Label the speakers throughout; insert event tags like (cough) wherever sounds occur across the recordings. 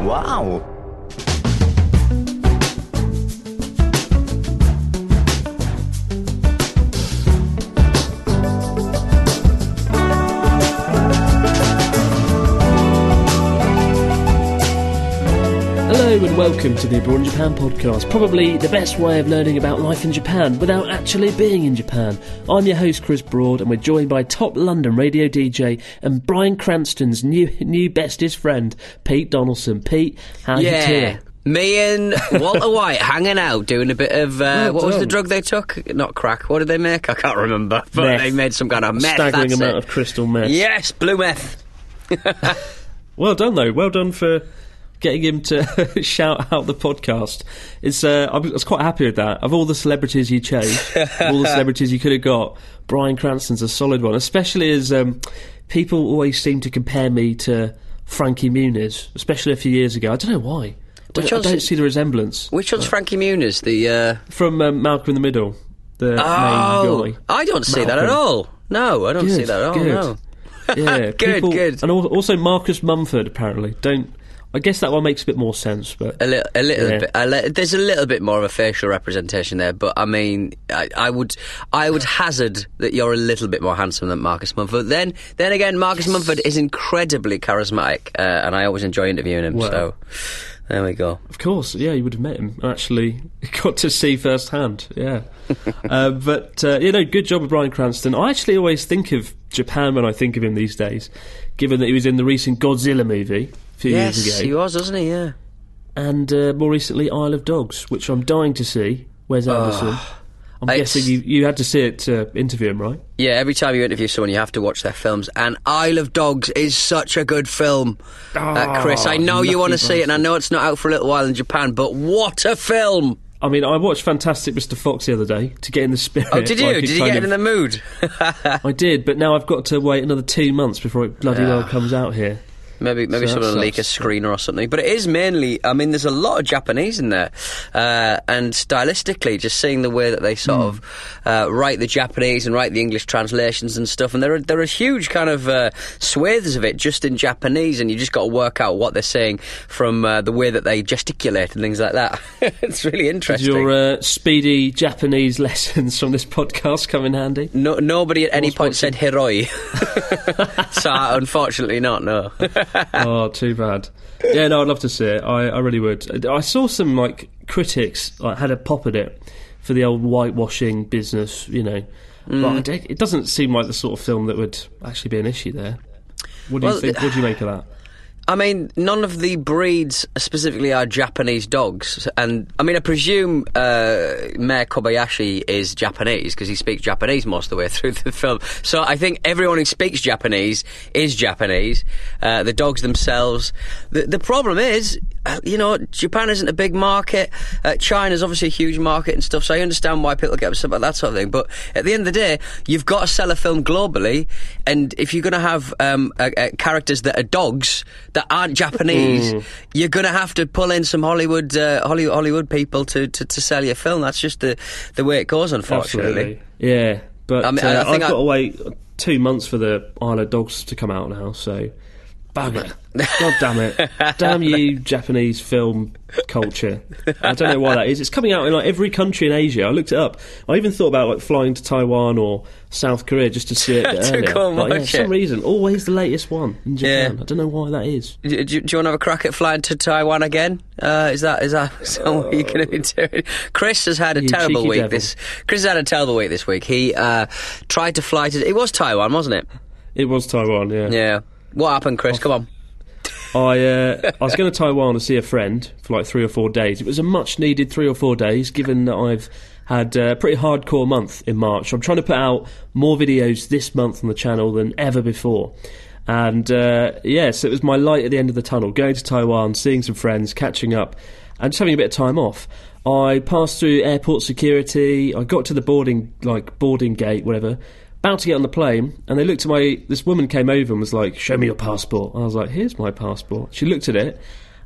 Speaker 1: Wow!
Speaker 2: Hello and welcome to the Abroad in Japan podcast, probably the best way of learning about life in Japan without actually being in Japan. I'm your host Chris Broad and we're joined by top London radio DJ and Bryan Cranston's new new bestest friend, Pete Donaldson. Pete, your
Speaker 3: Yeah.
Speaker 2: tour?
Speaker 3: Me and Walter (laughs) White hanging out, doing a bit of uh,
Speaker 2: Well
Speaker 3: what was the drug they took? Not crack. What did they make? I can't remember. But
Speaker 2: Meth.
Speaker 3: they made some kind of meth.
Speaker 2: staggering amount
Speaker 3: it.
Speaker 2: of crystal meth.
Speaker 3: Yes, blue meth. (laughs)
Speaker 2: Well done though. Well done for getting him to (laughs) shout out the podcast. It's uh, I was quite happy with that. Of all the celebrities you chose, all the (laughs) celebrities you could have got, Bryan Cranston's a solid one. Especially as um, people always seem to compare me to Frankie Muniz, especially a few years ago. I don't know why. I don't,
Speaker 3: Which
Speaker 2: I don't see the resemblance
Speaker 3: Which one's Frankie Muniz? The uh,
Speaker 2: from um, Malcolm in the Middle. The
Speaker 3: oh,
Speaker 2: main guy.
Speaker 3: I don't see that at all. No, I don't see that at all.
Speaker 2: good.
Speaker 3: No. (laughs)
Speaker 2: Yeah,
Speaker 3: Good,
Speaker 2: people-
Speaker 3: good.
Speaker 2: And also Marcus Mumford apparently. Don't. I guess that one makes a bit more sense, but
Speaker 3: A little, a little
Speaker 2: Yeah.
Speaker 3: bit. A li- there's a little bit more of a facial representation there, but I mean, I, I would, I would hazard that you're a little bit more handsome than Marcus Mumford. Then, then again, Marcus Mumford is incredibly charismatic, uh, and I always enjoy interviewing him.
Speaker 2: Wow.
Speaker 3: So, there we go.
Speaker 2: Of course, yeah, you would have met him. Actually, (laughs) got to see firsthand. Yeah, (laughs) uh, but uh, you know, good job with Bryan Cranston. I actually always think of Japan when I think of him these days, given that he was in the recent Godzilla movie few
Speaker 3: Yes,
Speaker 2: years ago,
Speaker 3: he was, wasn't he? Yeah.
Speaker 2: and uh, more recently Isle of Dogs, which I'm dying to see. Wes Anderson? I'm
Speaker 3: Ah. It's-
Speaker 2: guessing you, you had to see it to interview him, right?
Speaker 3: Yeah, every time you interview someone, you have to watch their films. And Isle of Dogs is such a good film, uh, Chris. I know you
Speaker 2: lucky
Speaker 3: want to see it, and I know it's not out for a little while in Japan, but what a film!
Speaker 2: I mean, I watched Fantastic Mr. Fox the other day to get in the spirit.
Speaker 3: Oh, did (laughs) you? Did you get in the mood?
Speaker 2: I did, but now I've got to wait another two months before it (laughs) bloody well comes out here.
Speaker 3: Maybe maybe
Speaker 2: So
Speaker 3: someone will leak a screener or something. But it is mainly, I mean, there's a lot of Japanese in there. Uh, and stylistically, just seeing the way that they sort
Speaker 2: Hmm.
Speaker 3: of uh, write the Japanese and write the English translations and stuff. And there are, there are huge kind of uh, swathes of it just in Japanese, and you just got to work out what they're saying from uh, the way that they gesticulate and things like that. (laughs) it's really
Speaker 2: Did
Speaker 3: interesting.
Speaker 2: your uh, speedy Japanese (laughs) lessons from this podcast come in handy?
Speaker 3: no, nobody at any point said hiroi. (laughs) so, unfortunately, not, no. (laughs)
Speaker 2: oh, too bad. Yeah, no, I'd love to see it. I, I really would. I saw some like critics like had a pop at it for the old whitewashing business, you know.
Speaker 3: Mm.
Speaker 2: But it doesn't seem like the sort of film that would actually be an issue there. What do
Speaker 3: Well,
Speaker 2: you think? What do you make of that?
Speaker 3: I mean, none of the breeds specifically are Japanese dogs, and I mean, I presume uh, Mayor Kobayashi is Japanese because he speaks Japanese most of the way (laughs) through the film. So I think everyone who speaks Japanese is Japanese. Uh, the dogs themselves. The, the problem is, you know, Japan isn't a big market. Uh, China's obviously a huge market and stuff. So I understand why people get upset about that sort of thing. But at the end of the day, you've got to sell a film globally, and if you're going to have um, uh, uh, characters that are dogs that aren't Japanese, you're going to have to pull in some Hollywood, uh, Hollywood, Hollywood people to, to, to sell your film. That's just the the way it goes, unfortunately.
Speaker 2: Absolutely. Yeah, but
Speaker 3: I mean, I
Speaker 2: uh,
Speaker 3: think
Speaker 2: I've
Speaker 3: I-
Speaker 2: got to wait two months for the Isle of Dogs to come out now, so. Bugger. (laughs) God damn it. damn you, (laughs) Japanese film culture. I don't know why that is. It's coming out in like every country in Asia. I looked it up. I even thought about like flying to Taiwan or South Korea just to see it (laughs)
Speaker 3: To
Speaker 2: earlier. But, yeah, for some reason, always the latest one in Japan.
Speaker 3: Yeah.
Speaker 2: I don't know why that is.
Speaker 3: Do, do, do you want to have a crack at flying to Taiwan again? Uh, is that is that, what you're going to be doing? Chris has had a terrible week.
Speaker 2: devil.
Speaker 3: This Chris has had a terrible week this week. He uh, tried to fly to. It was Taiwan, wasn't it?
Speaker 2: It was Taiwan, yeah.
Speaker 3: Yeah. What happened, Chris? Come on.
Speaker 2: I uh, I was going to Taiwan to see a friend for like three or four days. It was a much needed three or four days, given that I've had a pretty hardcore month in March. I'm trying to put out more videos this month on the channel than ever before. And uh, yeah, so it was my light at the end of the tunnel. Going to Taiwan, seeing some friends, catching up, and just having a bit of time off. I passed through airport security. I got to the boarding like boarding gate, whatever. About to get on the plane, and they looked at my. This woman came over and was like, "Show me your passport." I was like, "Here's my passport." She looked at it,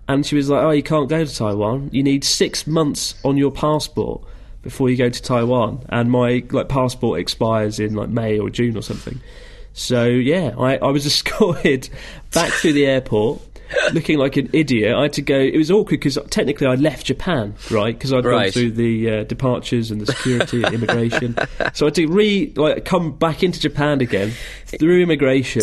Speaker 2: and she was like, "Oh, you can't go to Taiwan. You need six months on your passport before you go to Taiwan." And my like passport expires in like May or June or something. So yeah, I, I was (laughs) escorted back through the airport looking like an idiot. I had to go. It was awkward because technically I left Japan, right? Because I'd gone through the uh, departures and the security, and immigration. So I had to re like come back into Japan again through immigration,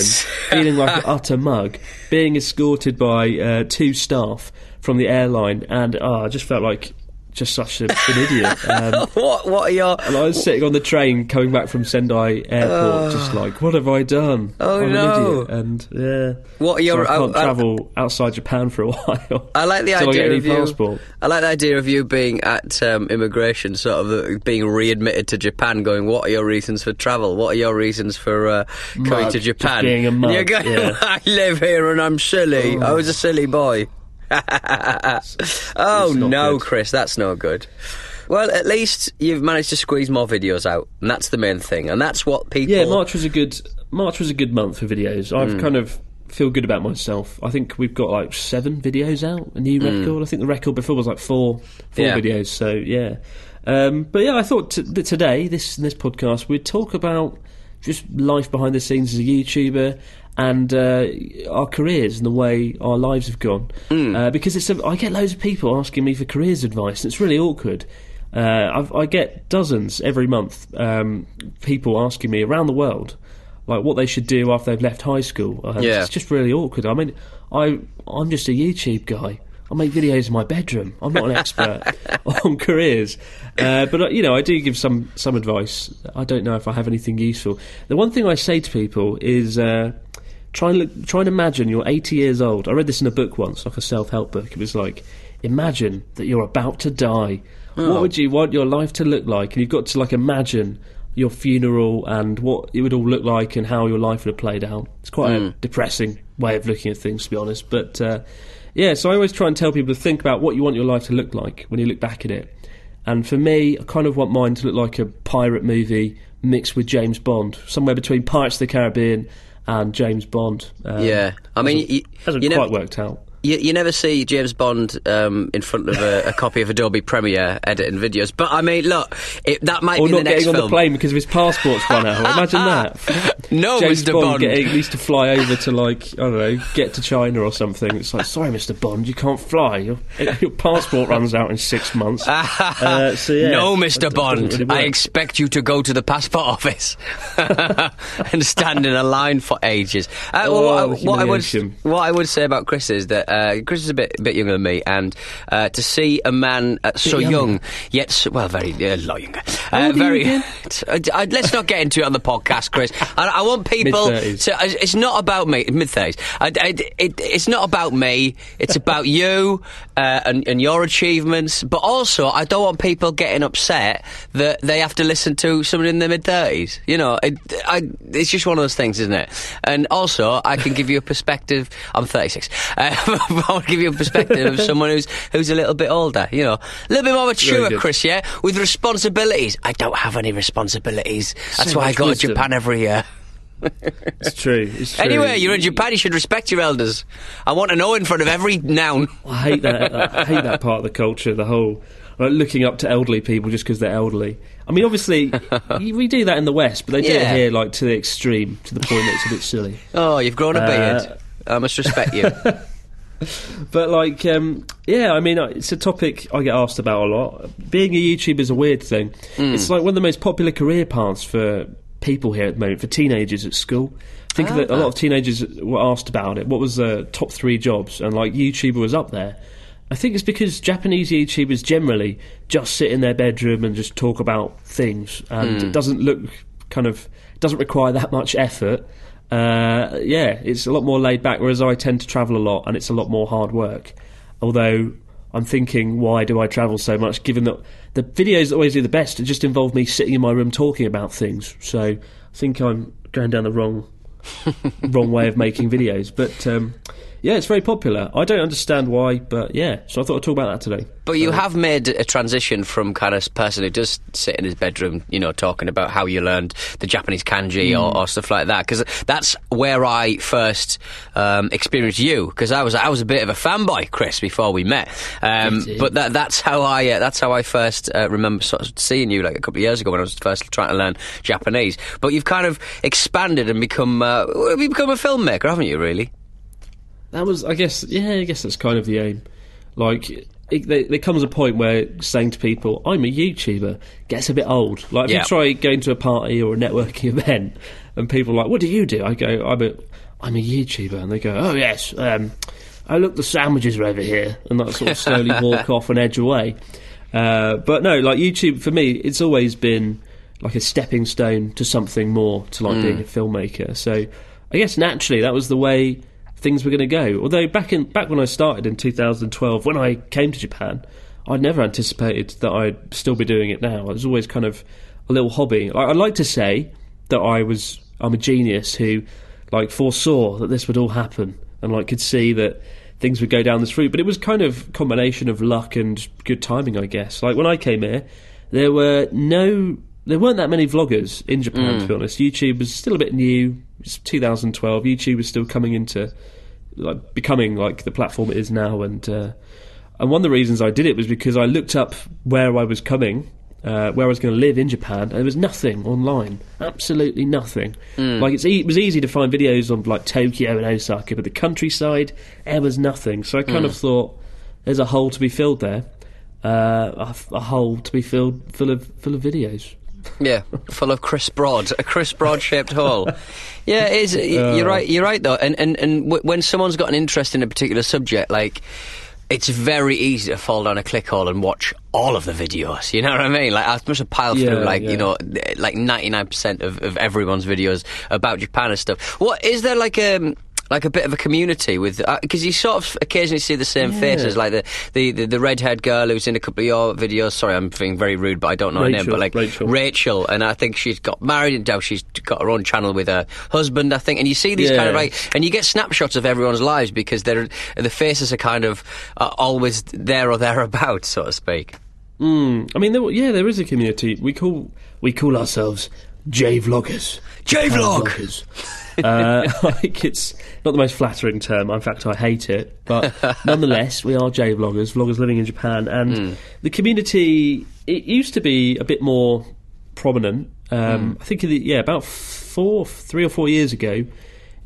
Speaker 2: feeling like an utter mug, being escorted by uh, two staff from the airline, and oh, I just felt like just such a, an idiot. Um, (laughs)
Speaker 3: What? What are your?
Speaker 2: and I was sitting on the train coming back from Sendai Airport, just like, what have I done?
Speaker 3: Oh,
Speaker 2: I'm
Speaker 3: no.
Speaker 2: an idiot. And yeah,
Speaker 3: What are your-
Speaker 2: so I can't
Speaker 3: uh, uh,
Speaker 2: travel outside Japan for a (laughs) while.
Speaker 3: I like the idea of you.
Speaker 2: passport.
Speaker 3: I like the idea of you being at um, immigration, sort of uh, being readmitted to Japan. Going, what are your reasons for travel? What are your reasons for uh, coming
Speaker 2: Mug,
Speaker 3: to Japan?
Speaker 2: being a
Speaker 3: And
Speaker 2: mug,
Speaker 3: you're going,
Speaker 2: yeah. (laughs)
Speaker 3: I live here and I'm silly. I was a silly boy. (laughs) oh no,
Speaker 2: good.
Speaker 3: Chris, that's no good. Well, at least you've managed to squeeze more videos out, and that's the main thing. And that's what people.
Speaker 2: Yeah, March was a good March was a good month for videos. I've
Speaker 3: Hmm.
Speaker 2: kind of feel good about myself. I think we've got like seven videos out, a new record. I think the record before was like four four.
Speaker 3: Yeah.
Speaker 2: videos. So yeah, um, but yeah, I thought t- that today this this podcast we'd talk about just life behind the scenes as a YouTuber. And uh, our careers and the way our lives have gone,
Speaker 3: Hmm.
Speaker 2: uh, because it's a, I get loads of people asking me for careers advice, and it's really awkward. Uh, I've, I get dozens every month, um, people asking me around the world, like what they should do after they've left high school. Uh,
Speaker 3: Yeah.
Speaker 2: It's just really awkward. I mean, I I'm just a YouTube guy. I make videos in my bedroom. I'm not an expert (laughs) on careers, uh, but uh, you know, I do give some some advice. I don't know if I have anything useful. The one thing I say to people is. Uh, Try and look, try and imagine you're 80 years old. I read this in a book once, like a self-help book. It was like, imagine that you're about to die. What would you want your life to look like? And you've got to like imagine your funeral and what it would all look like and how your life would have played out. It's quite a depressing way of looking at things, to be honest. But uh, yeah, so I always try and tell people to think about what you want your life to look like when you look back at it. And for me, I kind of want mine to look like a pirate movie mixed with James Bond, somewhere between Pirates of the Caribbean and James Bond. Um,
Speaker 3: Yeah, I mean,
Speaker 2: hasn't,
Speaker 3: you,
Speaker 2: hasn't
Speaker 3: you
Speaker 2: quite
Speaker 3: never,
Speaker 2: worked out.
Speaker 3: You, you never see James Bond um, in front of a, a copy of Adobe Premiere editing videos. But I mean, look, it, that might
Speaker 2: Or
Speaker 3: be
Speaker 2: not
Speaker 3: the next
Speaker 2: getting on the plane because of his passport's run out. (laughs) Imagine that. (laughs)
Speaker 3: No,
Speaker 2: James
Speaker 3: Mr.
Speaker 2: Bond,
Speaker 3: Bond.
Speaker 2: Getting, needs to fly over to like I don't know, get to China or something. It's like, sorry, Mr. Bond, you can't fly. Your, your passport runs out in six months. (laughs) Uh, so, yeah,
Speaker 3: no, Mr. Bond.
Speaker 2: really
Speaker 3: I expect you to go to the passport office and stand in a line for ages. Uh, well,
Speaker 2: Oh,
Speaker 3: what, what I would what I would say about Chris is that uh, Chris is a bit bit younger than me, and uh, to see a man uh, so
Speaker 2: younger.
Speaker 3: young yet so, well, very uh, a lot younger, uh,
Speaker 2: you
Speaker 3: very.
Speaker 2: again? (laughs)
Speaker 3: Uh, let's not get into it on the podcast, Chris. I, I want (laughs) people
Speaker 2: Mid-thirties.
Speaker 3: to. uh, It's not about me. Mid thirties. It, it, it's not about me. It's about (laughs) you uh, and, and your achievements. But also, I don't want people getting upset that they have to listen to someone in their mid thirties. You know, it, I, it's just one of those things, isn't it? And also, I can give you a perspective. I'm 36. Uh, (laughs) I'll give you a perspective of someone who's who's a little bit older. You know, a little bit more mature. Chris. Yeah, with responsibilities. I don't have any responsibilities. That's why I go
Speaker 2: wisdom.
Speaker 3: to Japan every year. (laughs)
Speaker 2: It's true. It's true.
Speaker 3: Anyway, you're in Japan. You should respect your elders. I want to know in front of every noun. (laughs)
Speaker 2: I hate that. I hate that part of the culture. The whole like looking up to elderly people just because they're elderly. I mean, obviously, we do that in the West, but they do it here like to the extreme, to the point that it's a bit silly.
Speaker 3: Oh, you've grown a
Speaker 2: Uh,
Speaker 3: beard. I must respect you. (laughs)
Speaker 2: But like, um, yeah, I mean, it's a topic I get asked about a lot. Being a YouTuber is a weird thing.
Speaker 3: Hmm.
Speaker 2: It's like one of the most popular career paths for people here at the moment, for teenagers at school. I think that a
Speaker 3: Ah.
Speaker 2: lot of teenagers were asked about it. What was the top three jobs? And like, YouTuber was up there. I think it's because Japanese YouTubers generally just sit in their bedroom and just talk about things, and
Speaker 3: Hmm.
Speaker 2: it doesn't look kind of doesn't require that much effort. Uh, yeah, it's a lot more laid back. Whereas I tend to travel a lot, and it's a lot more hard work. Although I'm thinking, why do I travel so much? Given that the videos that always do the best just involve me sitting in my room talking about things. So I think I'm going down the wrong (laughs) wrong way of making videos. But um, yeah, it's very popular. I don't understand why, but yeah. So I thought I'd talk about that today.
Speaker 3: But you have made a transition from kind of person who does sit in his bedroom, you know, talking about how you learned the Japanese kanji or, or stuff like that. Because that's where I first um, experienced you. Because I was I was a bit of a fanboy, Chris, before we met. Um, but that, that's how I uh, that's how I first uh, remember sort of seeing you like a couple of years ago when I was first trying to learn Japanese. But you've kind of expanded and become uh, you've become a filmmaker, haven't you? Really?
Speaker 2: That was, I guess, yeah, I guess that's kind of the aim. Like, it, there, there comes a point where saying to people, "I'm a YouTuber," gets a bit old. Like, if
Speaker 3: Yeah.
Speaker 2: you try going to a party or a networking (laughs) event, and people are like, "What do you do?" I go, "I'm a, I'm a YouTuber," and they go, "Oh yes, um, oh look, the sandwiches are over here," and that sort of slowly (laughs) walk off and edge away. Uh, but no, like YouTube for me, it's always been like a stepping stone to something more, to like being a filmmaker. So I guess naturally that was the way things were going to go. Although back in back when I started in 2012, when I came to Japan, I'd never anticipated that I'd still be doing it now. It was always kind of a little hobby. I, I'd like to say that I was I'm a genius who like foresaw that this would all happen and like could see that things would go down this route. But it was kind of combination of luck and good timing, I guess. Like when I came here, there were no, there weren't that many vloggers in Japan. To be honest, YouTube was still a bit new. It's 2012. YouTube was still coming into, like, becoming like the platform it is now. And uh, and one of the reasons I did it was because I looked up where I was coming. Uh, where I was going to live in Japan, and there was nothing online, absolutely nothing. Like it's e- it was easy to find videos on like Tokyo and Osaka, but the countryside there was nothing. So I kind of thought there's a hole to be filled there, uh, a, a hole to be filled full of full of videos.
Speaker 3: Yeah, full of Chris Broad, a Chris Broad shaped hole. Yeah, it is. You're right. You're right though. And and and w- when someone's got an interest in a particular subject, like. It's very easy to fall down a click hole and watch all of the videos. You know what I mean? Like I must have piled
Speaker 2: Yeah,
Speaker 3: through like
Speaker 2: yeah.
Speaker 3: you know like ninety nine percent of of everyone's videos about Japan and stuff. What is there like a like a bit of a community with because you sort of occasionally see the same
Speaker 2: Yeah.
Speaker 3: faces, like the the the, the redhead girl who's in a couple of your videos. Sorry, I'm being very rude, but I don't know her name. But like
Speaker 2: Rachel.
Speaker 3: Rachel, and I think she's got married and now she's got her own channel with her husband, I think. And you see these kind of like, and you get snapshots of everyone's lives because they're the faces are kind of uh, always there or thereabouts, so to speak.
Speaker 2: Mm, I mean, there, yeah, there is a community. We call we call ourselves J vloggers.
Speaker 3: J-vlog!
Speaker 2: Vloggers. (laughs) uh, (laughs) like it's not the most flattering term. In fact, I hate it. But (laughs) nonetheless, we are J vloggers, vloggers living in Japan, and the community. It used to be a bit more prominent. Um, I think, in the, yeah, about four, three or four years ago,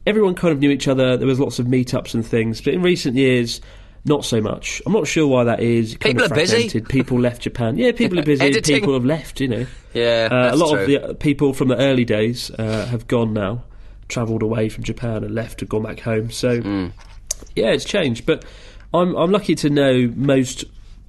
Speaker 2: everyone kind of knew each other. There was lots of meetups and things, but in recent years. Not so much. I'm not sure why that is.
Speaker 3: People are busy.
Speaker 2: People left Japan. Yeah, people are (laughs) busy. people have left. You know,
Speaker 3: Yeah,
Speaker 2: uh, a lot
Speaker 3: true.
Speaker 2: of the uh, people from the early days uh, have gone now, travelled away from Japan and left and gone back home. So
Speaker 3: Hmm.
Speaker 2: yeah, it's changed. But I'm I'm lucky to know most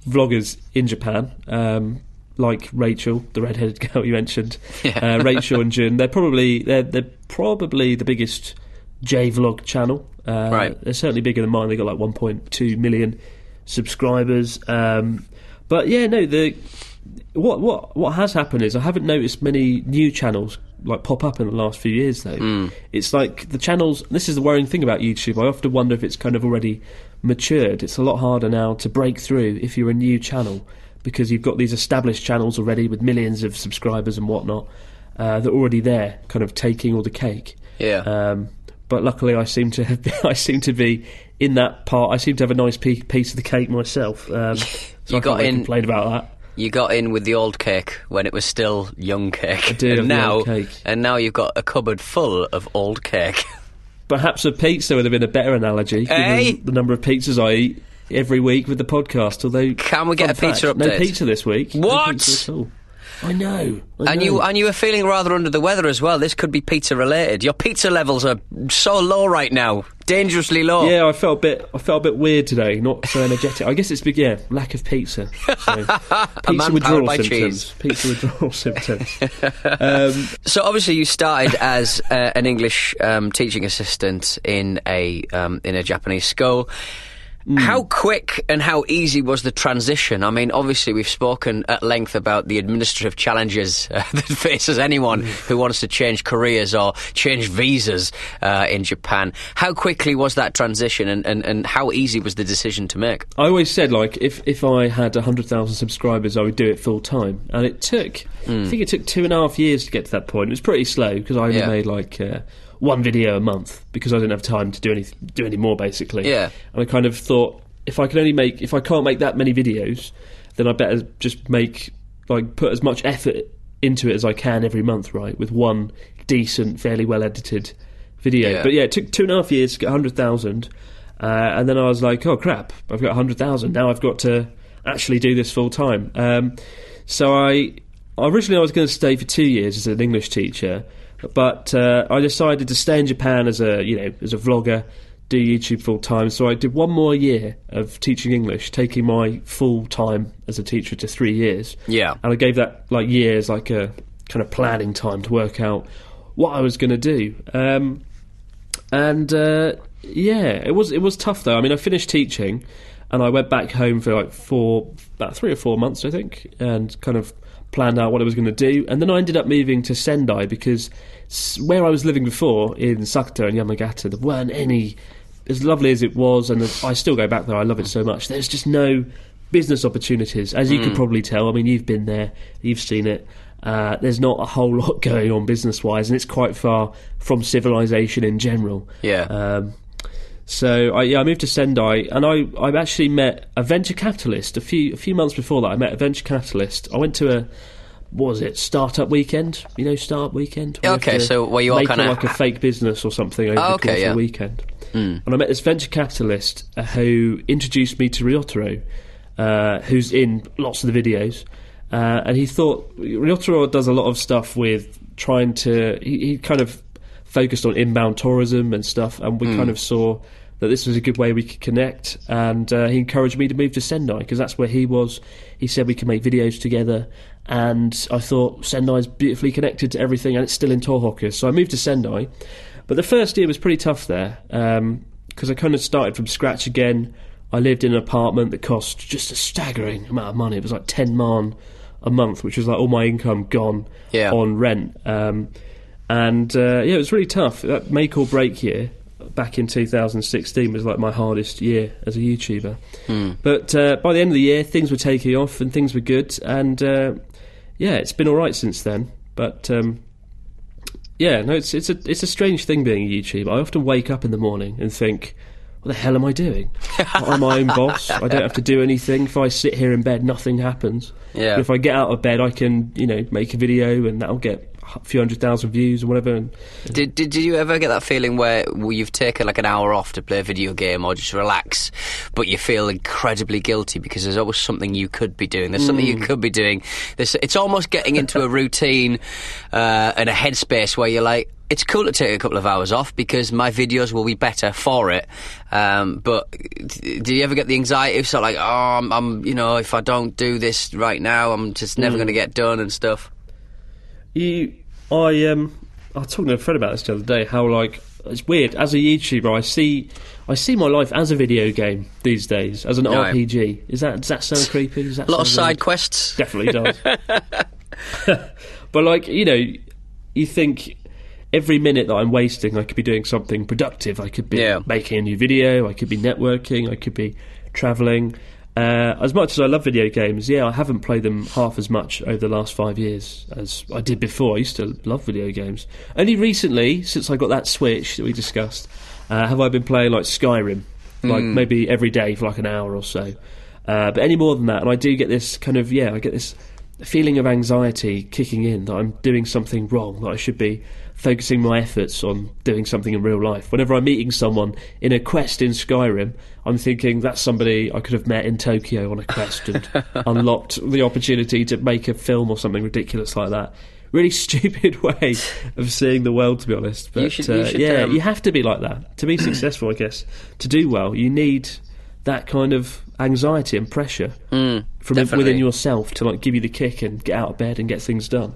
Speaker 2: vloggers in Japan. Um, like Rachel, the redheaded (laughs) girl you mentioned,
Speaker 3: Yeah.
Speaker 2: uh, Rachel and Jun, they're probably they're they're probably the biggest J vlog channel. Uh,
Speaker 3: Right.
Speaker 2: They're certainly bigger than mine. They got like 1.2 million subscribers. Um, but yeah, no, the what what what has happened is I haven't noticed many new channels like pop up in the last few years though. It's like the channels. This is the worrying thing about YouTube. I often wonder if it's kind of already matured. It's a lot harder now to break through if you're a new channel because you've got these established channels already with millions of subscribers and whatnot uh, that are already there, kind of taking all the cake.
Speaker 3: Yeah.
Speaker 2: Um, but luckily, I seem to have been, (laughs) I seem to be in that part. I seem to have a nice piece of the cake myself. Um, so
Speaker 3: You
Speaker 2: I
Speaker 3: got in-
Speaker 2: complain about that.
Speaker 3: You got in with the old cake when it was still young cake.
Speaker 2: I did
Speaker 3: and now,
Speaker 2: old cake.
Speaker 3: and now you've got a cupboard full of old cake. (laughs)
Speaker 2: Perhaps a pizza would have been a better analogy, given
Speaker 3: Hey!
Speaker 2: the number of pizzas I eat every week with the podcast. Although,
Speaker 3: Can we get a pizza
Speaker 2: fact, No pizza this week. No
Speaker 3: What?
Speaker 2: pizza I know. I
Speaker 3: And
Speaker 2: know.
Speaker 3: you and you were feeling rather under the weather as well. This could be pizza related. Your pizza levels are so low right now, dangerously low.
Speaker 2: Yeah, I felt a bit. I felt a bit weird today. Not so energetic. I guess it's big. Yeah, lack of pizza. (laughs) So, pizza withdrawal symptoms.
Speaker 3: cheese.
Speaker 2: Pizza withdrawal (laughs) symptoms. (laughs) Um,
Speaker 3: So obviously you started as uh, an English um, teaching assistant in a um, in a Japanese school. How quick and how easy was the transition? I mean, obviously, we've spoken at length about the administrative challenges (laughs) uh, that faces anyone who wants to change careers or change visas uh, in Japan. How quickly was that transition, and, and, and how easy was the decision to make?
Speaker 2: I always said like if if I had hundred thousand subscribers, I would do it full time, and it took. I think it took two and a half years to get to that point. It was pretty slow because I only
Speaker 3: Yeah.
Speaker 2: made like uh, one video a month because I didn't have time to do any do any more basically.
Speaker 3: Yeah.
Speaker 2: and I kind of thought if I can only make if I can't make that many videos, then I better just make like put as much effort into it as I can every month, right? With one decent, fairly well edited video.
Speaker 3: Yeah.
Speaker 2: But yeah, it took two and a half years to get hundred thousand, uh, and then I was like, oh crap, I've got hundred thousand now. I've got to actually do this full time. Um, so I originally I was going to stay for two years as an English teacher, but uh, I decided to stay in Japan as a you know as a vlogger, do YouTube full time. So I did one more year of teaching English, taking my full time as a teacher to three years.
Speaker 3: Yeah.
Speaker 2: and I gave that like years like a kind of planning time to work out what I was going to do. Um, and uh, yeah, it was it was tough though. I mean, I finished teaching, and I went back home for like four, about three or four months, I think, and kind of planned out what I was going to do. And then I ended up moving to Sendai because where I was living before in Sakata and Yamagata, there weren't any. As lovely as it was, and I still go back there. I love it so much. There's just no business opportunities, as you could probably tell. I mean, you've been there, you've seen it. Uh, there's not a whole lot (laughs) going on business wise, and it's quite far from civilization in general.
Speaker 3: Yeah.
Speaker 2: Um, so I, yeah, I moved to Sendai, and I I actually met a venture capitalist a few a few months before that. I met a venture capitalist. I went to a what was it startup weekend? You know, startup weekend. where you have
Speaker 3: Okay, so where you all kinda
Speaker 2: like a fake business or something over
Speaker 3: Oh,
Speaker 2: the
Speaker 3: okay,
Speaker 2: course
Speaker 3: yeah.
Speaker 2: of weekend. And I met this venture capitalist uh, who introduced me to Ryotaro, uh, who's in lots of the videos. Uh, and he thought Ryotaro does a lot of stuff with trying to. He, he kind of focused on inbound tourism and stuff, and we kind of saw that this was a good way we could connect. And uh, he encouraged me to move to Sendai because that's where he was. He said we could make videos together, and I thought Sendai is beautifully connected to everything, and it's still in Tohoku. So I moved to Sendai. But the first year was pretty tough there because I kind of started from scratch again. I lived in an apartment that cost just a staggering amount of money. It was like 10 man a month, which was like all my income gone
Speaker 3: Yeah.
Speaker 2: on rent. Um, and uh, yeah, it was really tough. That make or break year back in 2016 was like my hardest year as a YouTuber. But uh, by the end of the year, things were taking off and things were good. And uh, yeah, it's been all right since then. But um, yeah, no, it's it's a it's a strange thing being a YouTuber. I often wake up in the morning and think, "What the hell am I doing? I'm my own boss. I don't have to do anything. If I sit here in bed, nothing happens.
Speaker 3: Yeah.
Speaker 2: But if I get out of bed, I can you know make a video and that'll get a few hundred thousand views or whatever. And
Speaker 3: Did, did did you ever get that feeling where, where you've taken like an hour off to play a video game or just relax, but you feel incredibly guilty because there's always something you could be doing. There's something you could be doing. There's, it's almost getting into a (laughs) routine uh, and a headspace where you're like. It's cool to take a couple of hours off because my videos will be better for it. Um, but do you ever get the anxiety of sort of like, oh, I'm, I'm, you know, if I don't do this right now, I'm just never going to get done and stuff?
Speaker 2: You, I um, I was talking to a friend about this the other day. How like it's weird as a YouTuber, I see I see my life as a video game these days, as an
Speaker 3: Right.
Speaker 2: RPG. Is that does that sound creepy? Does that
Speaker 3: A lot of
Speaker 2: sound weird?
Speaker 3: side quests.
Speaker 2: definitely does. (laughs) (laughs) but like you know, you think every minute that I'm wasting, I could be doing something productive. I could be
Speaker 3: Yeah.
Speaker 2: making a new video. I could be networking. I could be traveling. Uh, as much as I love video games, yeah, I haven't played them half as much over the last five years as I did before. I used to love video games. Only recently, since I got that Switch that we discussed, uh, have I been playing like Skyrim, like maybe every day for like an hour or so. Uh, but any more than that, and I do get this kind of yeah, I get this feeling of anxiety kicking in that I'm doing something wrong, that I should be focusing my efforts on doing something in real life. Whenever I'm meeting someone in a quest in Skyrim, I'm thinking that's somebody I could have met in Tokyo on a quest and (laughs) unlocked the opportunity to make a film or something ridiculous like that. Really (laughs) stupid way of seeing the world, to be honest. But
Speaker 3: You should- you
Speaker 2: uh,
Speaker 3: should,
Speaker 2: yeah,
Speaker 3: um,
Speaker 2: you have to be like that to be successful. I guess to do well, you need that kind of anxiety and pressure from
Speaker 3: definitely.
Speaker 2: within yourself to like give you the kick and get out of bed and get things done.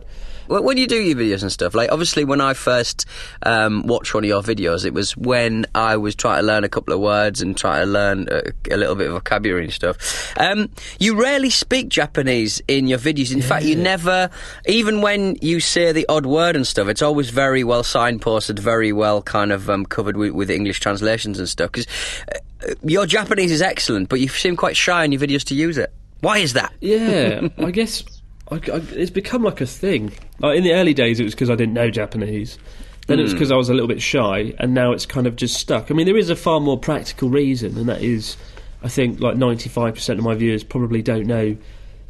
Speaker 3: Wh- When you do your videos and stuff, like obviously when I first um, watched one of your videos, it was when I was trying to learn a couple of words and trying to learn a, a little bit of vocabulary and stuff. Um, you rarely speak Japanese in your videos. In fact, you never, even when you say the odd word and stuff, it's always very well signposted, very well kind of um, covered with, with English translations and stuff. Because uh, your Japanese is excellent, but you seem quite shy in your videos to use it. Why is that?
Speaker 2: Yeah, (laughs) I guess I, I, it's become like a thing. Like in the early days, it was because I didn't know Japanese. Then it was because I was a little bit shy, and now it's kind of just stuck. I mean, there is a far more practical reason, and that is, I think, like ninety-five percent of my viewers probably don't know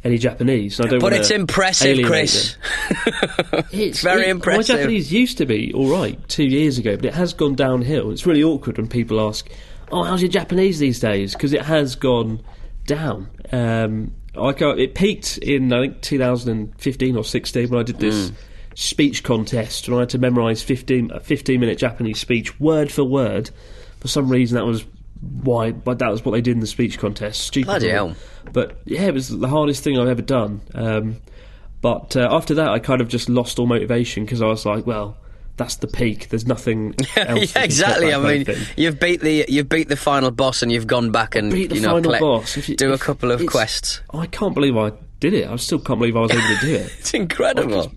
Speaker 2: any Japanese. I don't
Speaker 3: But it's impressive, Chris.
Speaker 2: them. (laughs)
Speaker 3: it's (laughs) very impressive.
Speaker 2: My Japanese used to be all right two years ago, but it has gone downhill. It's really awkward when people ask, "Oh, how's your Japanese these days?" Because it has gone down. Um, uh, it peaked in I think 2015 or 16 when I did this
Speaker 3: Hmm.
Speaker 2: speech contest, and I had to memorise 15 a 15 minute Japanese speech word for word. For some reason, that was why, but that was what they did in the speech contest. Stupid.
Speaker 3: Bloody hell.
Speaker 2: But yeah, it was the hardest thing I've ever done. Um, but uh, after that, I kind of just lost all motivation because I was like, well, that's the peak. There's nothing (laughs) else.
Speaker 3: yeah, exactly. I mean, you've beat the you've beat the final boss, and you've gone back and you know collect-
Speaker 2: boss. If you-
Speaker 3: do a couple of quests.
Speaker 2: I can't believe I did it. I still can't believe I was able to do it. (laughs)
Speaker 3: It's incredible.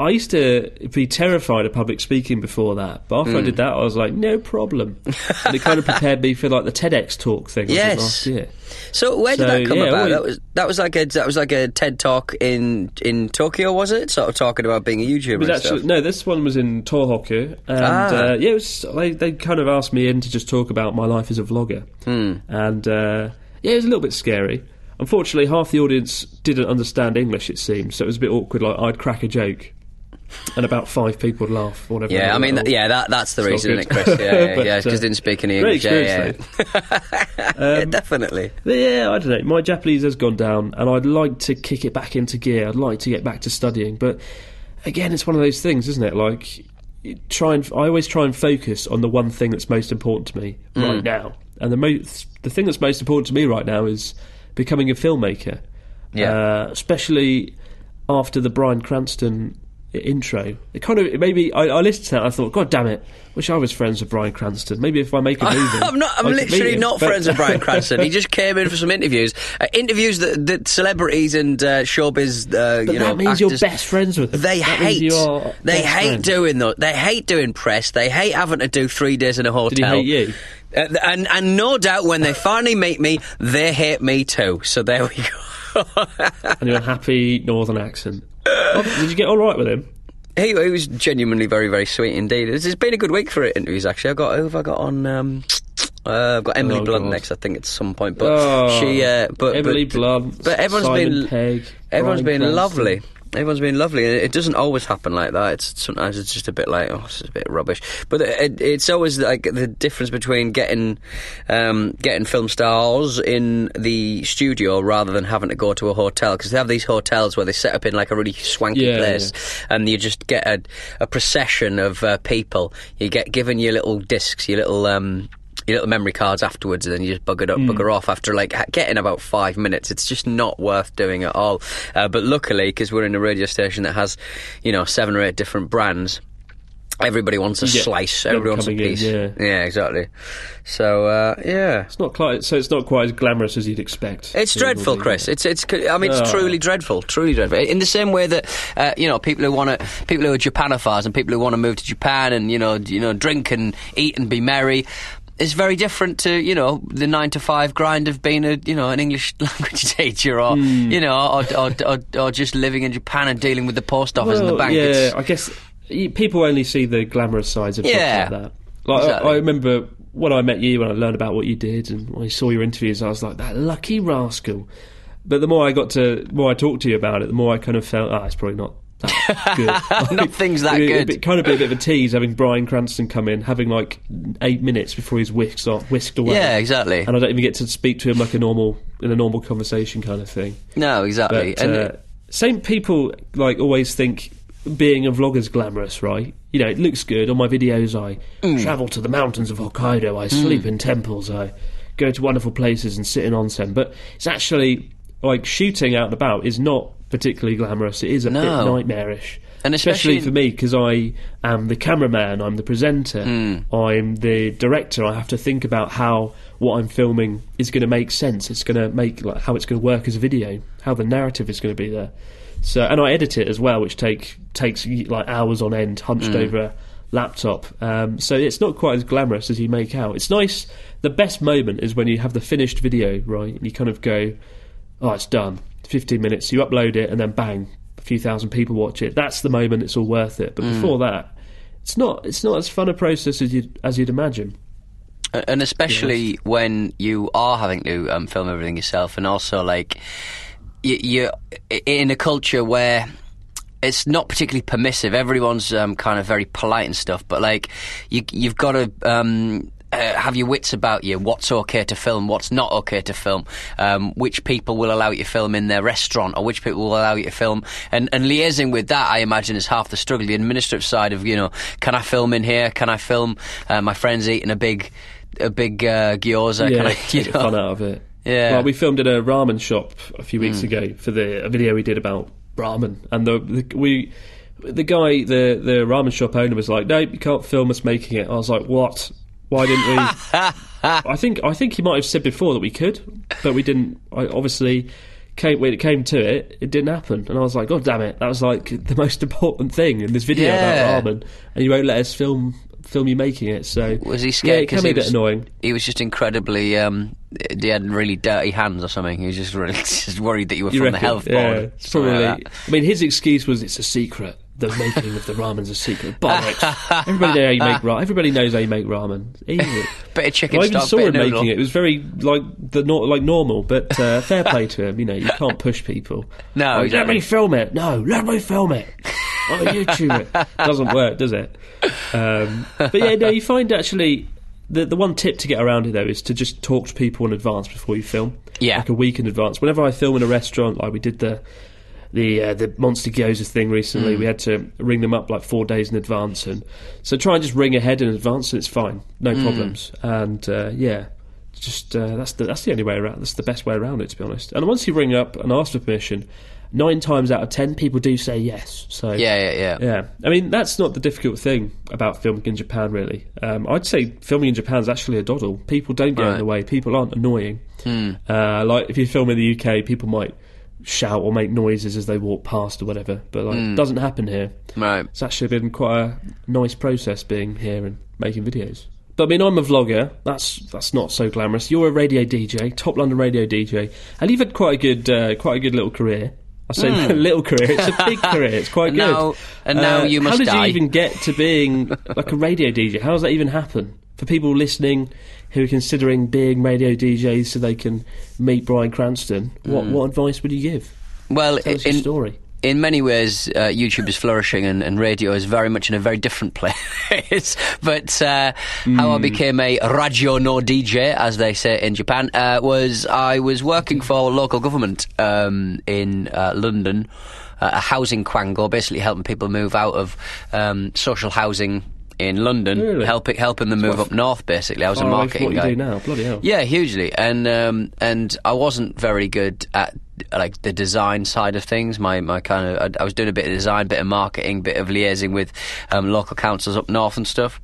Speaker 2: I used to be terrified of public speaking before that, but after
Speaker 3: Hmm.
Speaker 2: I did that, I was like, no problem. and it kind of prepared me for like the TEDx talk thing
Speaker 3: Yes.
Speaker 2: last year.
Speaker 3: So where did
Speaker 2: So,
Speaker 3: that come
Speaker 2: yeah,
Speaker 3: about?
Speaker 2: well,
Speaker 3: that was that was like a that was like a TED talk in in Tokyo, was it? Sort of talking about being a YouTuber and
Speaker 2: actually
Speaker 3: stuff.
Speaker 2: no. This one was in Tohoku, and
Speaker 3: Ah.
Speaker 2: uh, yeah, it was. They, they kind of asked me in to just talk about my life as a vlogger,
Speaker 3: Hmm.
Speaker 2: and uh, yeah, it was a little bit scary. Unfortunately, half the audience didn't understand English. It seemed so. It was a bit awkward. Like I'd crack a joke, and about five people would laugh. Whatever.
Speaker 3: Yeah, I mean, th- yeah, that that's the
Speaker 2: It's
Speaker 3: reason, isn't it. Chris? Yeah, yeah, (laughs) yeah,
Speaker 2: uh,
Speaker 3: didn't speak any English. Yeah, yeah,
Speaker 2: experience, (laughs)
Speaker 3: yeah. Definitely.
Speaker 2: Yeah, I don't know. My Japanese has gone down, and I'd like to kick it back into gear. I'd like to get back to studying, but again, it's one of those things, isn't it? Like, try and I always try and focus on the one thing that's most important to me
Speaker 3: Mm.
Speaker 2: right now, and the most the thing that's most important to me right now is becoming a filmmaker.
Speaker 3: Yeah.
Speaker 2: uh, especially after the Bryan Cranston intro. It kind of it maybe I, I listened to that. and I thought, God damn it! Wish I was friends with Bryan Cranston. Maybe if I make a (laughs) movie,
Speaker 3: I'm not. I'm literally
Speaker 2: him.
Speaker 3: not
Speaker 2: But-
Speaker 3: friends with Bryan (laughs) Cranston. He just came in for some interviews, uh, interviews that, that celebrities and uh, showbiz, uh,
Speaker 2: But
Speaker 3: you know,
Speaker 2: that means
Speaker 3: actors,
Speaker 2: you're best friends with them.
Speaker 3: They
Speaker 2: That
Speaker 3: hate. They hate
Speaker 2: friends.
Speaker 3: doing that. They hate doing press. They hate having to do three days in a hotel.
Speaker 2: Did he hate you?
Speaker 3: Uh, and and no doubt when they finally meet me, they hate me too. So there we go. (laughs)
Speaker 2: and your happy northern accent. Did you get all right with him?
Speaker 3: He, he was genuinely very, very sweet indeed. It's, it's been a good week for interviews, actually. I got who have I got on? Um, uh, I've got Emily
Speaker 2: Oh,
Speaker 3: Blunt
Speaker 2: God.
Speaker 3: next, I think, at some point. But
Speaker 2: Oh,
Speaker 3: she, uh, but
Speaker 2: Emily
Speaker 3: but,
Speaker 2: Blunt,
Speaker 3: but everyone's
Speaker 2: Simon
Speaker 3: been
Speaker 2: Pegg,
Speaker 3: everyone's
Speaker 2: Bryan
Speaker 3: been
Speaker 2: Cranston.
Speaker 3: lovely. Everyone's been lovely, and it doesn't always happen like that. It's sometimes it's just a bit like, oh, this is a bit rubbish. But it, it's always like the difference between getting um, getting film stars in the studio rather than having to go to a hotel because they have these hotels where they set up in like a really swanky
Speaker 2: Yeah,
Speaker 3: place, and you just get a, a procession of uh, people. You get given your little discs, your little. Um, your little memory cards afterwards, and then you just bugger up, bugger off after like getting about five minutes. It's just not worth doing at all. Uh, but luckily, because we're in a radio station that has, you know, seven or eight different brands, everybody wants a
Speaker 2: get
Speaker 3: slice. Everybody wants a
Speaker 2: coming in,
Speaker 3: piece.
Speaker 2: yeah.
Speaker 3: exactly. So uh, yeah.
Speaker 2: It's not quite. So it's not quite as glamorous as you'd expect.
Speaker 3: It's dreadful, Chris. It's it's. I mean, it's
Speaker 2: Oh.
Speaker 3: truly dreadful. Truly dreadful. In the same way that uh, you know people who want to, people who are Japanophiles and people who want to move to Japan and you know, you know, drink and eat and be merry. Is very different to you know the nine to five grind of being a you know an English (laughs) language teacher or
Speaker 2: Hmm.
Speaker 3: you know or, or, or, or just living in Japan and dealing with the post office and the bank.
Speaker 2: Yeah,
Speaker 3: It's-
Speaker 2: I guess people only see the glamorous sides of
Speaker 3: Yeah,
Speaker 2: like that. Like
Speaker 3: exactly.
Speaker 2: I, I remember when I met you, when I learned about what you did, and I saw your interviews, I was like, that lucky rascal. But the more I got to, the more I talked to you about it, the more I kind of felt, ah, it's probably not good. (laughs)
Speaker 3: Nothing's that
Speaker 2: It-
Speaker 3: good.
Speaker 2: It, kind of be a bit of a tease having Bryan Cranston come in, having like eight minutes before he's whisked off, whisked away.
Speaker 3: Yeah, exactly.
Speaker 2: And I don't even get to speak to him like a normal, in a normal conversation kind of thing.
Speaker 3: no, exactly.
Speaker 2: But
Speaker 3: and
Speaker 2: uh, same people like always think being a vlogger's glamorous, right? You know, it looks good on my videos. I
Speaker 3: Mm.
Speaker 2: travel to the mountains of Hokkaido. I sleep in temples. I go to wonderful places and sit in onsen. But it's actually like shooting out and about is not particularly glamorous. It is a
Speaker 3: No.
Speaker 2: bit nightmarish.
Speaker 3: And especially-
Speaker 2: for me because I am the cameraman, I'm the presenter,
Speaker 3: Hmm.
Speaker 2: I'm the director. I have to think about how what I'm filming is going to make sense. It's going to make like how it's going to work as a video, how the narrative is going to be there. So, and I edit it as well, which take takes like hours on end, hunched over a laptop. Um, so it's not quite as glamorous as you make out. It's nice. The best moment is when you have the finished video, right? And you kind of go, oh, it's done. 15 minutes, you upload it, and then bang, a few thousand people watch it. That's the moment it's all worth it. But before that, it's not. It's not as fun a process as you'd as you'd imagine.
Speaker 3: And especially when you are having to um, film everything yourself, and also like you, you're in a culture where it's not particularly permissive. Everyone's um, kind of very polite and stuff, but like you, you've got to. Um, uh, have your wits about you. What's okay to film? What's not okay to film? Um, which people will allow you to film in their restaurant, or which people will allow you to film? And, and liaising with that, I imagine, is half the struggle. The administrative side of you know, can I film in here? Can I film uh, my friends eating a big, a big uh, gyoza?
Speaker 2: yeah,
Speaker 3: Can I, (laughs) you
Speaker 2: the
Speaker 3: know?
Speaker 2: fun out of it.
Speaker 3: Yeah.
Speaker 2: Well, we filmed in a ramen shop a few weeks ago for the a video we did about ramen, and the, the we. The guy, the the ramen shop owner, was like, "No, you can't film us making it." I was like, "What? Why didn't we?" (laughs) I think I think he might have said before that we could, but we didn't. I obviously came when it came to it, it didn't happen, and I was like, "God damn it!" That was like the most (laughs) important thing in this video
Speaker 3: Yeah.
Speaker 2: about ramen, and you won't let us film film you making it. So
Speaker 3: Was he
Speaker 2: Yeah,
Speaker 3: scared?
Speaker 2: it can be a bit
Speaker 3: was-
Speaker 2: annoying.
Speaker 3: He was just incredibly. Um, he had really dirty hands or something. He was just really (laughs) just worried that you were
Speaker 2: You
Speaker 3: from the
Speaker 2: reckon?
Speaker 3: health
Speaker 2: yeah,
Speaker 3: board.
Speaker 2: probably.
Speaker 3: like.
Speaker 2: I mean, his excuse was it's a secret. The making of the ramen's a secret. Bollocks. (laughs) Everybody knows how you make ramen. Everybody knows how you make ramen. Easy. (laughs)
Speaker 3: Bit of chicken
Speaker 2: I even
Speaker 3: stock,
Speaker 2: saw him making it. It was very like the like normal, but uh, fair play to him. You know, you can't push people.
Speaker 3: No,
Speaker 2: Like, let me film it. No, let me film it. On YouTube it doesn't work, does it? Um, but yeah, no. You find actually the the one tip to get around it though is to just talk to people in advance before you film.
Speaker 3: Yeah.
Speaker 2: like a week in advance. Whenever I film in a restaurant, like we did the the uh, the monster gyoza thing recently, we had to ring them up like four days in advance, and so try and just ring ahead in advance, and it's fine, no problems. And uh, yeah, just uh, that's the that's the only way around. That's the best way around it, to be honest. And once you ring up and ask for permission, nine times out of ten, people do say yes. So
Speaker 3: Yeah, yeah, yeah.
Speaker 2: yeah, I mean that's not the difficult thing about filming in Japan. Really, um, I'd say filming in Japan is actually a doddle. People don't get in the way. People aren't annoying. Uh, like if you film in the UK, people might shout or make noises as they walk past or whatever, but like it doesn't happen here.
Speaker 3: Right.
Speaker 2: It's actually been quite a nice process being here and making videos. But I mean, I'm a vlogger. That's that's not so glamorous. You're a radio DJ, top London radio DJ, and you've had quite a good uh, quite a good little career. I say (laughs) little career. It's a big (laughs) career. It's quite
Speaker 3: And
Speaker 2: good.
Speaker 3: now- and now you must
Speaker 2: How did
Speaker 3: die.
Speaker 2: you even get to being like a radio DJ? How does that even happen for people listening who are considering being radio DJs so they can meet Bryan Cranston? What
Speaker 3: Hmm.
Speaker 2: what advice would you give?
Speaker 3: Well,
Speaker 2: Tell us your
Speaker 3: in,
Speaker 2: story.
Speaker 3: In many ways, uh, YouTube is flourishing and, and radio is very much in a very different (laughs) place. but uh, how I
Speaker 2: Hmm.
Speaker 3: became a radio no DJ, as they say in Japan, uh, was I was working for local government um, in uh, London, uh, a housing quango, basically helping people move out of um, social housing. In London,
Speaker 2: Really?
Speaker 3: helping helping them move up north. Basically, I was a
Speaker 2: Far away from
Speaker 3: marketing guy.
Speaker 2: now. Bloody hell.
Speaker 3: Yeah, hugely, and um, and I wasn't very good at like the design side of things. My my kind of I, I was doing a bit of design, bit of marketing, bit of liaising with um, local councils up north and stuff.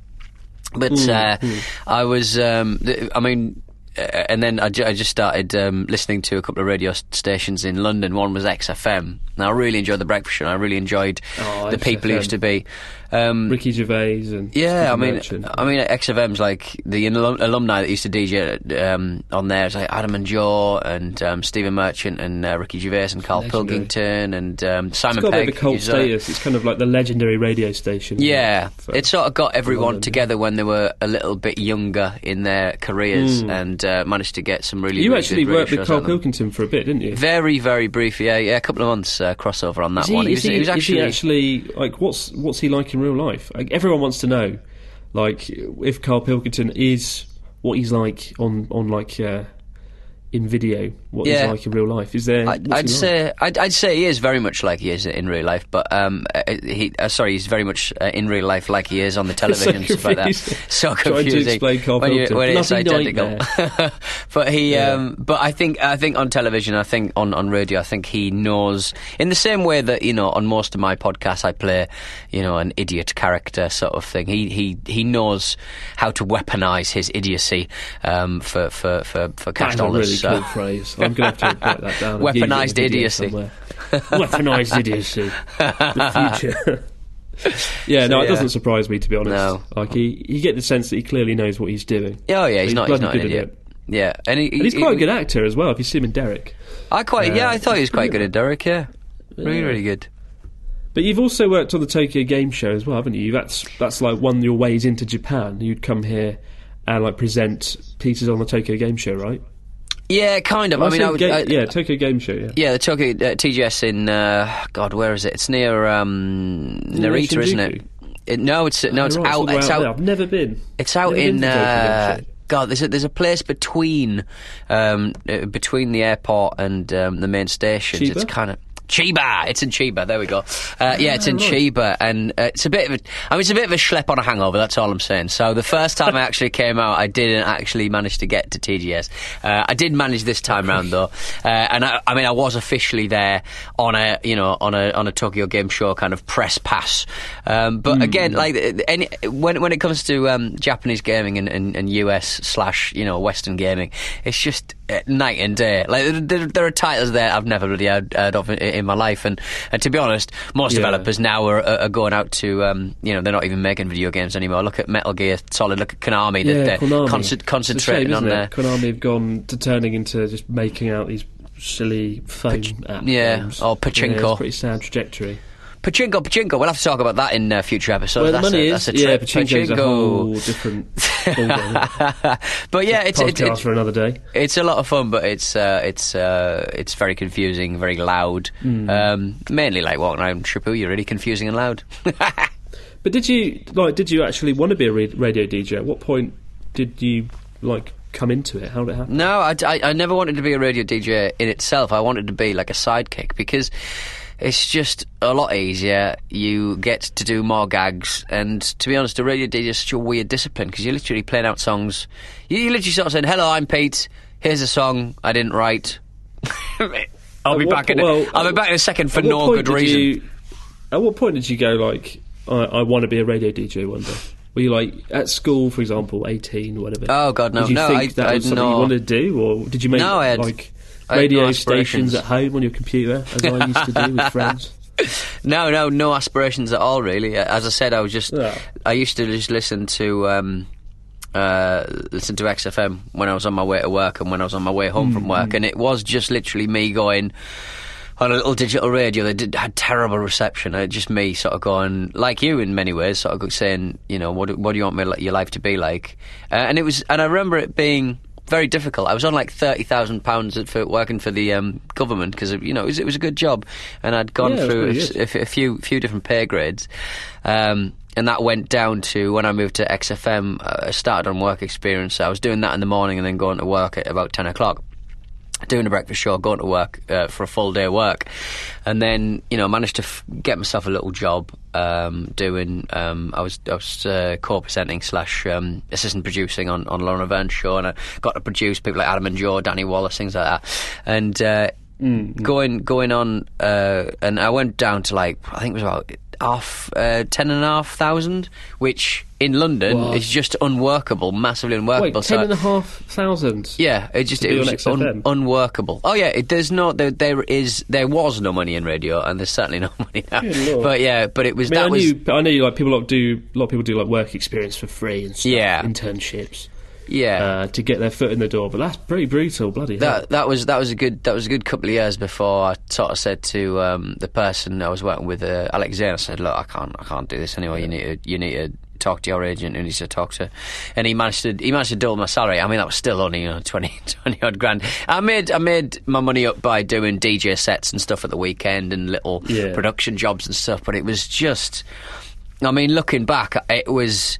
Speaker 3: But uh, I was, um, I mean. Uh, and then I, ju- I just started um, listening to a couple of radio stations in London. One was XFM. Now I really enjoyed the breakfast show. and I really enjoyed
Speaker 2: Oh,
Speaker 3: the people who used to be. Um,
Speaker 2: Ricky Gervais and
Speaker 3: yeah, I mean,
Speaker 2: Merchant.
Speaker 3: I mean, XFM's like the alum- alumni that used to DJ um, on there. It's like Adam and Joe and um, Stephen Merchant and uh, Ricky Gervais and Carl
Speaker 2: Legendary.
Speaker 3: Pilkington and um, Simon
Speaker 2: it's got a bit of a cult
Speaker 3: uh,
Speaker 2: status. It's kind of like the legendary radio station.
Speaker 3: yeah, it sort of got everyone
Speaker 2: London.
Speaker 3: together when they were a little bit younger in their careers and uh, managed to get some really.
Speaker 2: You
Speaker 3: really
Speaker 2: actually worked with Carl. Pilkington for a bit, didn't you?
Speaker 3: Very, very brief. Yeah, yeah, a couple of months uh, crossover on that
Speaker 2: he,
Speaker 3: one.
Speaker 2: is, he,
Speaker 3: he was
Speaker 2: he
Speaker 3: actually.
Speaker 2: actually like what's what's he like in real life? Like, everyone wants to know, like if Carl Pilkington is what he's like on on like uh, in video what
Speaker 3: Yeah.
Speaker 2: he's like in real life? Is there?
Speaker 3: I'd,
Speaker 2: what's
Speaker 3: I'd
Speaker 2: like?
Speaker 3: say I'd, I'd say he is very much like he is in real life, but um, uh, he uh, sorry, he's very much uh, in real life like he is on the (laughs) television and stuff like that.
Speaker 2: confusing. (laughs)
Speaker 3: So
Speaker 2: Trying to
Speaker 3: confusing
Speaker 2: explain Carl
Speaker 3: when, you, when it's identical. (laughs) but he,
Speaker 2: Yeah.
Speaker 3: um, but I think I think on television, I think on on radio, I think he knows in the same way that you know on most of my podcasts, I play you know an idiot character sort of thing. He he he knows how to weaponize his idiocy um, for for for for cash
Speaker 2: That's a really
Speaker 3: so.
Speaker 2: cool phrase. I'm going to have to write that down. and use it in a
Speaker 3: Weaponised
Speaker 2: video
Speaker 3: idiocy.
Speaker 2: Weaponized idiocy. The future. (laughs) yeah, no,
Speaker 3: So,
Speaker 2: it
Speaker 3: yeah.
Speaker 2: doesn't surprise me to be honest.
Speaker 3: No.
Speaker 2: Like he, you get the sense that he clearly knows what he's doing.
Speaker 3: Oh yeah, he's,
Speaker 2: He's
Speaker 3: not. He's not an idiot. Yeah, and, he,
Speaker 2: And he's
Speaker 3: he-
Speaker 2: quite a good actor as well. If you see him in Derek.
Speaker 3: I quite. yeah,
Speaker 2: Uh,
Speaker 3: I thought he was quite good at Derek. Yeah, really,
Speaker 2: Yeah.
Speaker 3: really good.
Speaker 2: But you've also worked on the Tokyo Game Show as well, haven't you? That's that's like one of your ways into Japan. You'd come here and like present pieces on the Tokyo Game Show, right?
Speaker 3: Yeah, kind of. I mean, I would.
Speaker 2: ga-
Speaker 3: I,
Speaker 2: yeah, Tokyo Game Show. Yeah,
Speaker 3: Yeah, the Tokyo uh, TGS in uh, God, where is it? It's near um, Narita, isn't it? it? No, it's no, it's
Speaker 2: Oh, right,
Speaker 3: out. It's
Speaker 2: out there. I've never been.
Speaker 3: It's out
Speaker 2: Never
Speaker 3: in. Uh, God, there's a, there's a place between um, uh, between the airport and um, the main stations.
Speaker 2: Chiba?
Speaker 3: It's kind of. Chiba, it's in Chiba. There we go. Uh, yeah, it's in
Speaker 2: right.
Speaker 3: Chiba, and uh, it's a bit of a. I mean, it's a bit of a schlep on a hangover. That's all I'm saying. So the first time I actually came out, I didn't actually manage to get to TGS. Uh, I did manage this time round though, uh, and I, I mean, I was officially there on a you know on a on a Tokyo Game Show kind of press pass. Um, but again, like any when when it comes to um, Japanese gaming and, and, and US slash you know Western gaming, it's just uh, night and day. Like there, there are titles there I've never really heard, heard of in, in my life, and, and to be honest, most
Speaker 2: Yeah.
Speaker 3: developers now are, are going out to um, you know they're not even making video games anymore. Look at Metal Gear Solid. Look at Konami.
Speaker 2: Yeah,
Speaker 3: They're,
Speaker 2: Konami. a
Speaker 3: concentrating
Speaker 2: shame,
Speaker 3: on their?
Speaker 2: Konami have gone to turning into just making out these silly phone app
Speaker 3: yeah,
Speaker 2: games.
Speaker 3: or
Speaker 2: Yeah,
Speaker 3: pachinko.
Speaker 2: a pretty sad trajectory.
Speaker 3: Pachinko, pachinko. We'll have to talk about that in uh, future episodes.
Speaker 2: Where the
Speaker 3: that's
Speaker 2: money
Speaker 3: a,
Speaker 2: is,
Speaker 3: that's a
Speaker 2: yeah, pachinko's a whole different (laughs)
Speaker 3: but yeah, it's, it's,
Speaker 2: podcast
Speaker 3: it's
Speaker 2: for another day.
Speaker 3: it's a lot of fun, but it's uh, it's uh, it's very confusing, very loud.
Speaker 2: Hmm.
Speaker 3: Um, mainly like walking around Shibuya, really confusing and loud. (laughs)
Speaker 2: But did you like? Did you actually want to be a radio DJ? At what point did you like come into it? How did it happen?
Speaker 3: No, I, I, I never wanted to be a radio DJ in itself. I wanted to be like a sidekick because it's just a lot easier. You get to do more gags, and to be honest, a radio DJ is such a weird discipline because you're literally playing out songs. You, you literally sort of saying, "Hello, I'm Pete. Here's a song I didn't write." (laughs) I'll be
Speaker 2: what
Speaker 3: back in. A,
Speaker 2: well,
Speaker 3: I'll be back in a second for no good reason.
Speaker 2: you- at what point did you go like? I, I want to be a radio DJ one day. Were you like at school, for example, eighteen or whatever?
Speaker 3: Oh, God, no.
Speaker 2: Did you
Speaker 3: No,
Speaker 2: think
Speaker 3: I-
Speaker 2: that
Speaker 3: I-
Speaker 2: was something
Speaker 3: no.
Speaker 2: you wanted to do, or did you make
Speaker 3: No, I had-
Speaker 2: like
Speaker 3: No
Speaker 2: radio
Speaker 3: aspirations.
Speaker 2: stations at home on your computer, as I used to do with (laughs) friends?
Speaker 3: No, no, no aspirations at all. Really, as I said, I was just.
Speaker 2: Yeah.
Speaker 3: I used to just listen to um, uh, listen to XFM when I was on my way to work and when I was on my way home
Speaker 2: Mm,
Speaker 3: from work, and it was just literally me going on a little digital radio that did, had terrible reception. Uh, just me sort of going like you in many ways, sort of saying, you know, what do- what do you want me, your life to be like? Uh, and it was, and I remember it being. Very difficult. I was on like thirty thousand pounds for working for the um, government because you know it was, it was a good job, and I'd gone
Speaker 2: Yeah,
Speaker 3: through a, a few few different pay grades, um, and that went down to when I moved to XFM. Uh, I started on work experience. I was doing that in the morning and then going to work at about ten o'clock. Doing a breakfast show, going to work uh, for a full day of work, and then you know managed to f- get myself a little job um, doing. Um, I was I was uh, co-presenting slash um, assistant producing on on Lauren Laverne's show, and I got to produce people like Adam and Joe, Danny Wallace, things like that, and. Uh, Going going on, uh, and I went down to like I think it was about half uh, ten and a half thousand, which in London is just unworkable, massively unworkable.
Speaker 2: Wait,
Speaker 3: So-
Speaker 2: ten and a half thousand.
Speaker 3: yeah, it just it was un- unworkable. Oh yeah, it, there's no there, there is there was no money in radio, and there's certainly (laughs) no money now. But yeah, but it was
Speaker 2: I mean,
Speaker 3: that
Speaker 2: I
Speaker 3: was
Speaker 2: knew, I knew like people like do a lot of people do like work experience for free and stuff,
Speaker 3: Yeah.
Speaker 2: internships
Speaker 3: yeah.
Speaker 2: uh, to get their foot in the door. But that's pretty brutal, bloody hell.
Speaker 3: that that was that was a good that was a good couple of years before I sort of said to um, the person I was working with, uh, Alex Zane, I said, "Look, I can't I can't do this anymore. You need to you need to." Talk to your agent who needs to talk to, and he managed to he managed to double my salary. I mean, that was still only you know 20, (laughs) 20 odd grand. I made I made my money up by doing DJ sets and stuff at the weekend and little
Speaker 2: Yeah.
Speaker 3: production jobs and stuff. But it was just, I mean, looking back, it was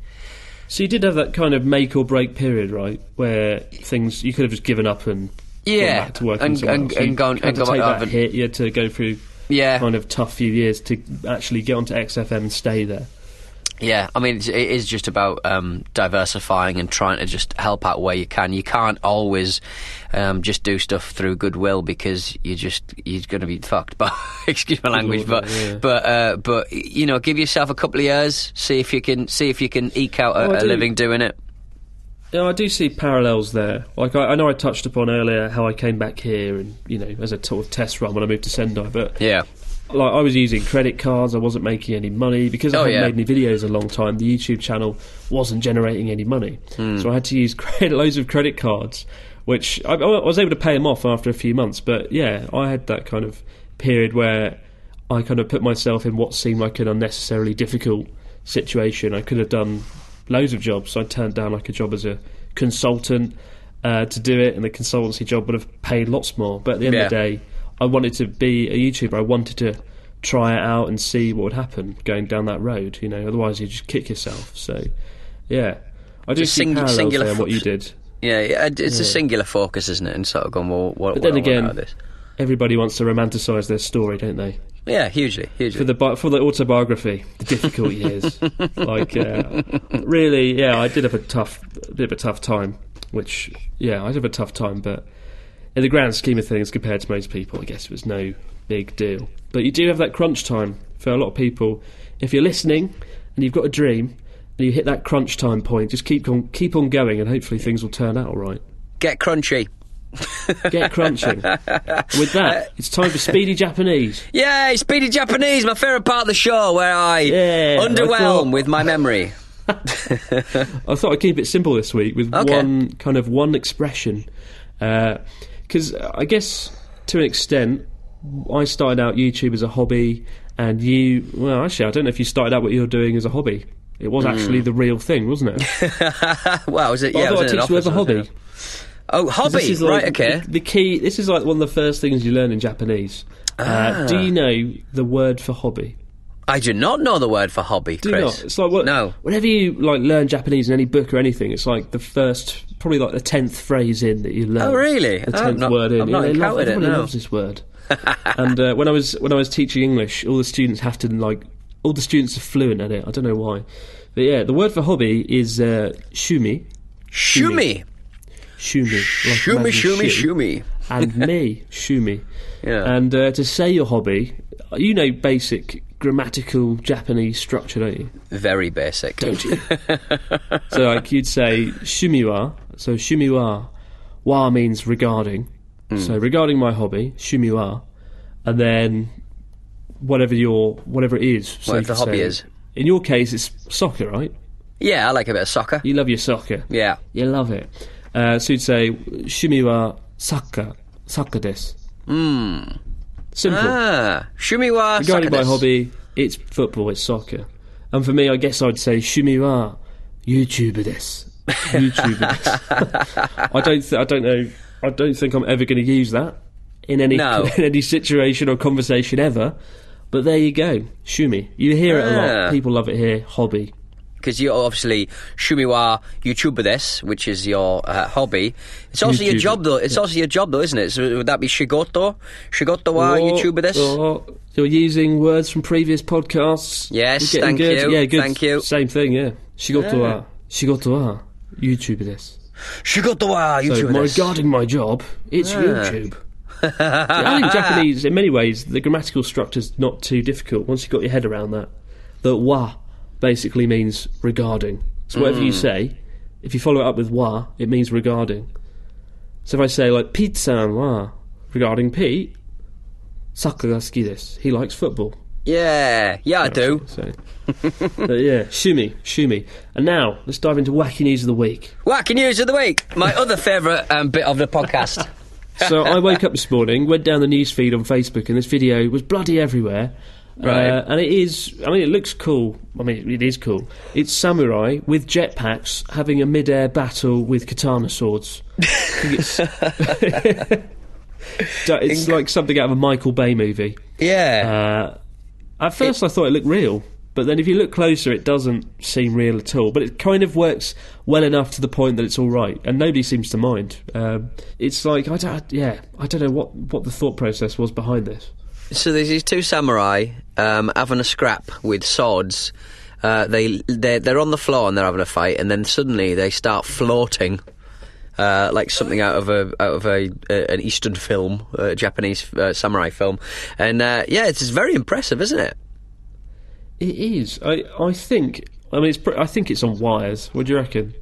Speaker 2: So you did have that kind of make or break period, right? Where things you could have just given up and
Speaker 3: Yeah,
Speaker 2: back to work
Speaker 3: and-
Speaker 2: and,
Speaker 3: and-
Speaker 2: else.
Speaker 3: and
Speaker 2: You
Speaker 3: go- and
Speaker 2: to
Speaker 3: go
Speaker 2: take that hit. You had to go through
Speaker 3: Yeah,
Speaker 2: kind of tough few years to actually get onto XFM and stay there.
Speaker 3: Yeah, I mean, it's, it is just about um, diversifying and trying to just help out where you can. You can't always um, just do stuff through goodwill because you just you're going to be fucked. But (laughs) excuse my language, but
Speaker 2: yeah.
Speaker 3: but uh, but you know, give yourself a couple of years, see if you can see if you can eke out a,
Speaker 2: Oh, I
Speaker 3: a
Speaker 2: do.
Speaker 3: living doing it.
Speaker 2: Yeah, I do see parallels there. Like I, I know I touched upon earlier how I came back here and you know as a sort of test run when I moved to Sendai, but
Speaker 3: Yeah,
Speaker 2: like I was using credit cards, I wasn't making any money because I
Speaker 3: Oh,
Speaker 2: hadn't
Speaker 3: yeah.
Speaker 2: made any videos a long time. The YouTube channel wasn't generating any money,
Speaker 3: Hmm.
Speaker 2: so I had to use (laughs) credit, loads of credit cards, which I, I was able to pay them off after a few months. But yeah, I had that kind of period where I kind of put myself in what seemed like an unnecessarily difficult situation. I could have done loads of jobs. I turned down like a job as a consultant uh, to do it, and the consultancy job would have paid lots more. But at the end of the day, I wanted to be a YouTuber. I wanted to try it out and see what would happen going down that road. You know, otherwise you just kick yourself. So, yeah, I
Speaker 3: Just sing-
Speaker 2: parallels
Speaker 3: singular
Speaker 2: there what you did.
Speaker 3: yeah, yeah it's a singular focus, isn't it? And sort of going, well, what?
Speaker 2: But then again-? Everybody wants to romanticise their story, don't they?
Speaker 3: yeah, hugely, hugely.
Speaker 2: For the bi- for the autobiography, the difficult (laughs) years. Like, uh, really, yeah, I did have a tough, bit of a tough time. Which, yeah, I did have a tough time, but in the grand scheme of things, compared to most people, I guess it was no big deal. But you do have that crunch time for a lot of people. If you're listening and you've got a dream and you hit that crunch time point, just keep on keep on going, and hopefully things will turn out all right.
Speaker 3: Get crunchy.
Speaker 2: Get crunching. (laughs) With that, it's time for Speedy Japanese.
Speaker 3: Yay, Speedy Japanese, my favourite part of the show where I
Speaker 2: Yeah, I
Speaker 3: underwhelm
Speaker 2: thought-
Speaker 3: with my memory. (laughs)
Speaker 2: I thought I'd keep it simple this week with
Speaker 3: Okay.
Speaker 2: one kind of one expression, uh, because uh, I guess to an extent, I started out YouTube as a hobby, and you, well, actually, I don't know if you started out what you're doing as a hobby. It was actually hmm. the real thing, wasn't it? (laughs)
Speaker 3: wow, was it?
Speaker 2: But
Speaker 3: Yeah,
Speaker 2: I
Speaker 3: it
Speaker 2: thought
Speaker 3: an
Speaker 2: teach you as a hobby.
Speaker 3: Oh, hobby,
Speaker 2: This is like
Speaker 3: right? Okay.
Speaker 2: The, the key. This is like one of the first things you learn in Japanese. Uh, do you ah. know the word for hobby?
Speaker 3: I do not know the word for hobby,
Speaker 2: Do you
Speaker 3: Chris.
Speaker 2: It's like what,
Speaker 3: No.
Speaker 2: Whenever you like learn Japanese in any book or anything, it's like the first, probably like the tenth phrase in that you learn.
Speaker 3: Oh, really?
Speaker 2: The tenth
Speaker 3: not-
Speaker 2: word in. Yeah,
Speaker 3: not
Speaker 2: they love,
Speaker 3: it,
Speaker 2: everybody
Speaker 3: no.
Speaker 2: loves this word. (laughs) and uh, when I was when I was teaching English, all the students have to like all the students are fluent at it. I don't know why, but yeah, the word for hobby is uh, shumi.
Speaker 3: Shumi.
Speaker 2: Shumi. like
Speaker 3: Shumi, shumi, shumi.
Speaker 2: And me, (laughs) shumi.
Speaker 3: Yeah.
Speaker 2: And uh, to say your hobby, you know basic grammatical Japanese structure, don't you?
Speaker 3: Very basic.
Speaker 2: Don't you? (laughs) so like you'd say shumiwa. So shumiwa, wa means regarding.
Speaker 3: Hmm.
Speaker 2: So regarding my hobby, shumiwa, and then whatever your whatever it is. So
Speaker 3: Whatever the hobby
Speaker 2: say-
Speaker 3: is.
Speaker 2: In your case, it's soccer, right?
Speaker 3: Yeah, I like a bit of soccer.
Speaker 2: You love your soccer.
Speaker 3: Yeah.
Speaker 2: You love it. Uh, so you'd say shumiwa soccer, soccer des.
Speaker 3: Mm.
Speaker 2: Simple.
Speaker 3: Ah, shumi wa
Speaker 2: Regarding my hobby, it's football, it's soccer. And for me, I guess I'd say shumi wa YouTuber des. (laughs) YouTuber. I don't, th- I don't know, I don't think I'm ever going to use that in any
Speaker 3: No. (laughs)
Speaker 2: in any situation or conversation ever. But there you go, shumi. You hear it a
Speaker 3: Ah.
Speaker 2: lot. People love it here. Hobby.
Speaker 3: Because you're obviously shumiwa YouTuber this, which is your uh, hobby. It's also your job though. It's also your job though, isn't it? So would that be shigoto? Shigoto wa YouTuber this?
Speaker 2: or you're using words from previous podcasts.
Speaker 3: Yes, thank
Speaker 2: good.
Speaker 3: you,
Speaker 2: Yeah, good.
Speaker 3: thank you.
Speaker 2: Same thing. Yeah. Shigoto wa uh, shigoto uh, wa YouTuber this.
Speaker 3: Shigoto wa
Speaker 2: So
Speaker 3: YouTuber
Speaker 2: my,
Speaker 3: this.
Speaker 2: regarding my job, it's YouTube. See, (laughs) I think Japanese, in many ways, the grammatical structure's not too difficult once you've got your head around that. The wa basically means regarding. So whatever
Speaker 3: Mm.
Speaker 2: you say, if you follow it up with wa, it means regarding. So if I say like Pete-san wa regarding Pete, suki desu. He likes football.
Speaker 3: Yeah, yeah, I do.
Speaker 2: So, but yeah, shumi, shumi. And now let's dive into wacky news of the week.
Speaker 3: Wacky news of the week. My (laughs) other favourite um, bit of the podcast.
Speaker 2: so I woke up this morning, went down the news feed on Facebook, and this video was bloody everywhere.
Speaker 3: Right.
Speaker 2: Uh, and it is, I mean, it looks cool. I mean, it is cool. It's samurai with jetpacks having a mid-air battle with katana swords. It's (laughs) it's like something out of a Michael Bay movie.
Speaker 3: Yeah.
Speaker 2: Uh, at first, I thought it looked real, But then if you look closer, it doesn't seem real at all. But it kind of works well enough to the point that it's all right, and nobody seems to mind. Um, it's like I don't, yeah, I don't know what what the thought process was behind this.
Speaker 3: So there's these two samurai um, having a scrap with swords. Uh, they they're, they're on the floor and they're having a fight, and then suddenly they start floating. Uh, like something out of a out of a, a an Eastern film, a Japanese uh, samurai film, and uh, yeah, it's, very impressive, isn't it?
Speaker 2: It is. I I think. I mean, it's. Pre- I think it's on wires. What do you reckon?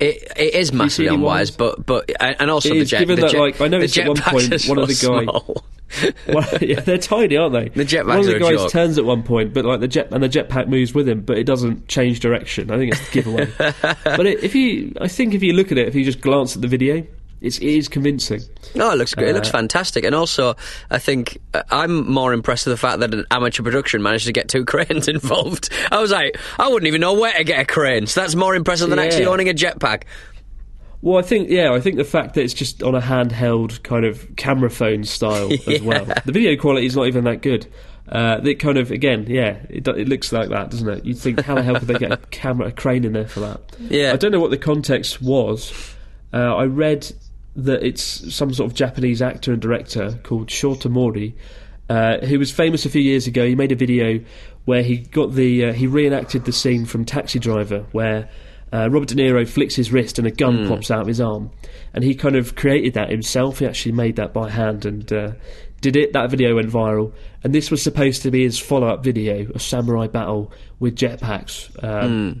Speaker 3: It it is massively on
Speaker 2: the
Speaker 3: wires, but but and also
Speaker 2: It
Speaker 3: the
Speaker 2: is,
Speaker 3: jet.
Speaker 2: given
Speaker 3: the
Speaker 2: that,
Speaker 3: jet-
Speaker 2: like, I know
Speaker 3: it's
Speaker 2: at one point, one of the guy-
Speaker 3: small. (laughs)
Speaker 2: well, (laughs) yeah, they're tiny, aren't they?
Speaker 3: The jetpacks
Speaker 2: One of the guys
Speaker 3: joke.
Speaker 2: turns at one point, but like the jet and the jetpack moves with him, but it doesn't change direction. I think it's the giveaway. (laughs) but it, if you, I think if you look at it, if you just glance at the video, it's, it is convincing.
Speaker 3: No, it looks great. It looks
Speaker 2: Uh,
Speaker 3: fantastic, and also I think uh, I'm more impressed with the fact that an amateur production managed to get two cranes involved. I was like, I wouldn't even know where to get a crane. So that's more impressive than
Speaker 2: Yeah.
Speaker 3: actually owning a jetpack.
Speaker 2: Well, I think yeah, I think the fact that it's just on a handheld kind of camera phone style (laughs) as well. The video quality is not even that good. Uh, it kind of again, yeah, it, it looks like that, doesn't it? You'd think how the hell could they get a (laughs) camera, a crane in there for that?
Speaker 3: Yeah.
Speaker 2: I don't know what the context was. Uh, I read that it's some sort of Japanese actor and director called Shota Mori, uh, who was famous a few years ago. He made a video where he got the uh, he reenacted the scene from Taxi Driver where. Uh, Robert De Niro flicks his wrist and a gun pops out of his arm, and he kind of created that himself. He actually made that by hand and uh, did it. That video went viral, and this was supposed to be his follow-up video, a samurai battle with jetpacks. Um,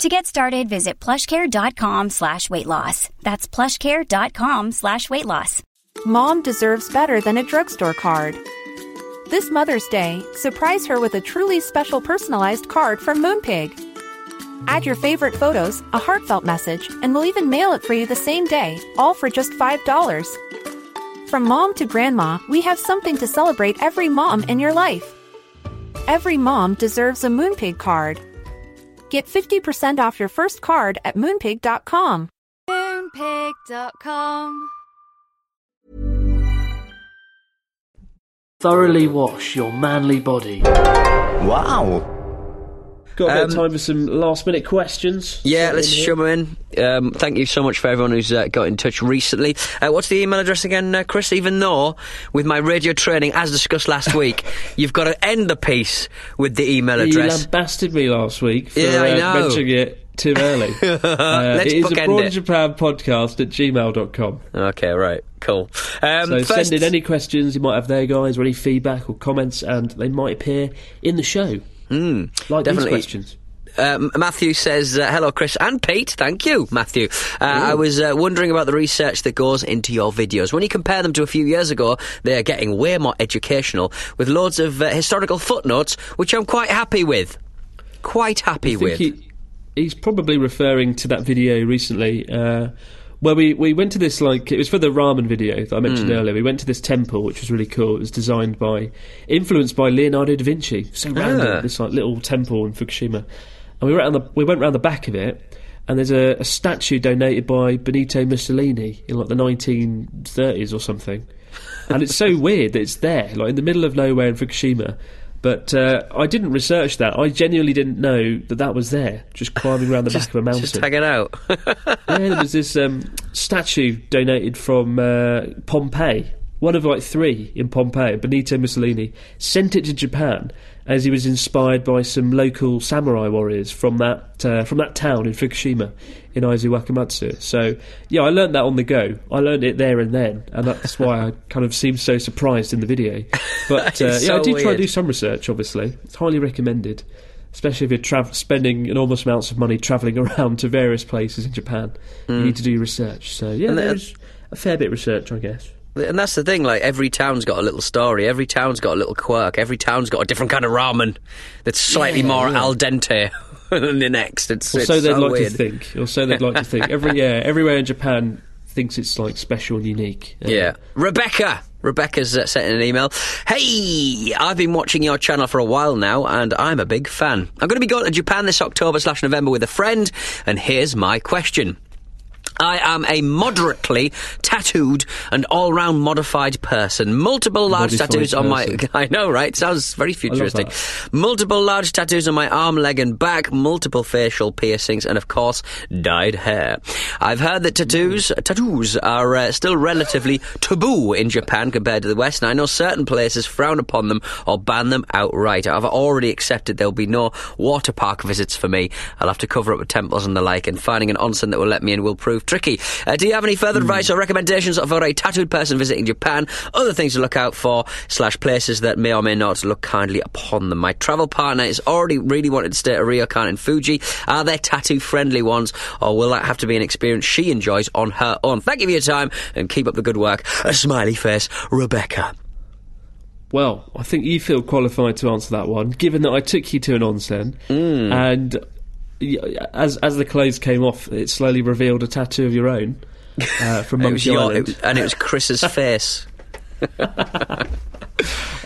Speaker 1: To get started, visit plushcare.com slash weight loss. That's plushcare.com slash weight loss.
Speaker 4: Mom deserves better than a drugstore card. This Mother's Day, surprise her with a truly special personalized card from Moonpig. Add your favorite photos, a heartfelt message, and we'll even mail it for you the same day, all for just $5. From mom to grandma, we have something to celebrate every mom in your life. Every mom deserves a Moonpig card. Get 50% off your first card at moonpig.com.
Speaker 5: Moonpig.com.
Speaker 6: Thoroughly wash your manly body.
Speaker 7: Wow.
Speaker 2: Got a bit
Speaker 3: Um,
Speaker 2: of time for some last minute questions.
Speaker 3: Yeah, let's
Speaker 2: in
Speaker 3: them in. Um, thank you so much for everyone who's uh, got in touch recently. Uh, what's the email address again, uh, Chris? Even though, with my radio training, as discussed last week, (laughs) you've got to end the piece with the email address.
Speaker 2: You lambasted me last week for
Speaker 3: Yeah, I
Speaker 2: uh,
Speaker 3: know.
Speaker 2: mentioning it too early. (laughs) uh,
Speaker 3: Let's
Speaker 2: it is a Broad
Speaker 3: it.
Speaker 2: Japan podcast at gmail.com.
Speaker 3: Okay, right, cool. Um,
Speaker 2: So
Speaker 3: first,
Speaker 2: send in any questions you might have there, guys, or any feedback or comments, and they might appear in the show. Mm, like
Speaker 3: definitely.
Speaker 2: these questions.
Speaker 3: Um, Matthew says, uh, hello, Chris and Pete. Thank you, Matthew. Uh, I was uh, wondering about the research that goes into your videos. When you compare them to a few years ago, they are getting way more educational with loads of uh, historical footnotes, which I'm quite happy with. Quite happy with.
Speaker 2: he, he's probably referring to that video recently uh, where we, we went to this like it was for the ramen video that I mentioned
Speaker 3: Hmm.
Speaker 2: earlier. We went to this temple which was really cool. It was designed by influenced by Leonardo da Vinci. So random.
Speaker 3: Ah.
Speaker 2: This like little temple in Fukushima, and we went around the we went round the back of it. and there's a, a statue donated by Benito Mussolini in like the 1930s or something. And it's so (laughs) weird that it's there, like in the middle of nowhere in Fukushima. But uh, I didn't research that. I genuinely didn't know that that was there, just climbing around the back of a mountain.
Speaker 3: Just hanging out. (laughs)
Speaker 2: yeah, there was this um, statue donated from uh, Pompeii, one of like three in Pompeii. Benito Mussolini sent it to Japan as he was inspired by some local samurai warriors from that uh, from that town in Fukushima in Aizu Wakamatsu. So yeah, I learned that on the go. I learned it there and then, and that's why I kind of seemed so surprised in the video. But (laughs) uh,
Speaker 3: It's
Speaker 2: yeah, I
Speaker 3: so
Speaker 2: did try to do some research. Obviously, it's highly recommended. Especially if you're tra- spending enormous amounts of money travelling (laughs) around to various places in Japan, you need to do research. So yeah,
Speaker 3: Hmm. And
Speaker 2: there's a fair bit of research, I guess.
Speaker 3: And that's the thing, like, every town's got a little story, every town's got a little quirk, every town's got a different kind of ramen that's slightly
Speaker 2: Yeah,
Speaker 3: more
Speaker 2: yeah.
Speaker 3: al dente (laughs) than the next. It's,
Speaker 2: Or
Speaker 3: it's
Speaker 2: so they'd like
Speaker 3: weird.
Speaker 2: to think. Or so they'd like to think. (laughs) Every yeah, everywhere in Japan thinks it's like special and unique. Uh,
Speaker 3: Yeah. Rebecca! Rebecca's uh, sent in an email. Hey, I've been watching your channel for a while now, and I'm a big fan. I'm going to be going to Japan this October slash November with a friend, and here's my question. I am a moderately tattooed and all-round modified person. Multiple large
Speaker 2: Modified
Speaker 3: tattoos on my.
Speaker 2: person. (laughs)
Speaker 3: I know, right? Sounds very futuristic. Multiple large tattoos on my arm, leg, and back. Multiple facial piercings, and of course, dyed hair. I've heard that tattoos tattoos are uh, still relatively taboo in Japan compared to the West, and I know certain places frown upon them or ban them outright. I've already accepted there'll be no water park visits for me. I'll have to cover up with temples and the like, and finding an onsen that will let me in will prove tricky. Uh, do you have any further advice or recommendations for a tattooed person visiting Japan? Other things to look out for, slash places that may or may not look kindly upon them. My travel partner is already really wanted to stay at Ryokan in Fuji. Are there tattoo friendly ones, or will that have to be an experience she enjoys on her own? Thank you for your time and keep up the good work. A smiley face, Rebecca.
Speaker 2: Well, I think you feel qualified to answer that one, given that I took you to an onsen,
Speaker 3: Mm.
Speaker 2: and y- as as the clothes came off, it slowly revealed a tattoo of your own uh, (laughs) from
Speaker 3: was your, it and it was Chris's (laughs) face. (laughs)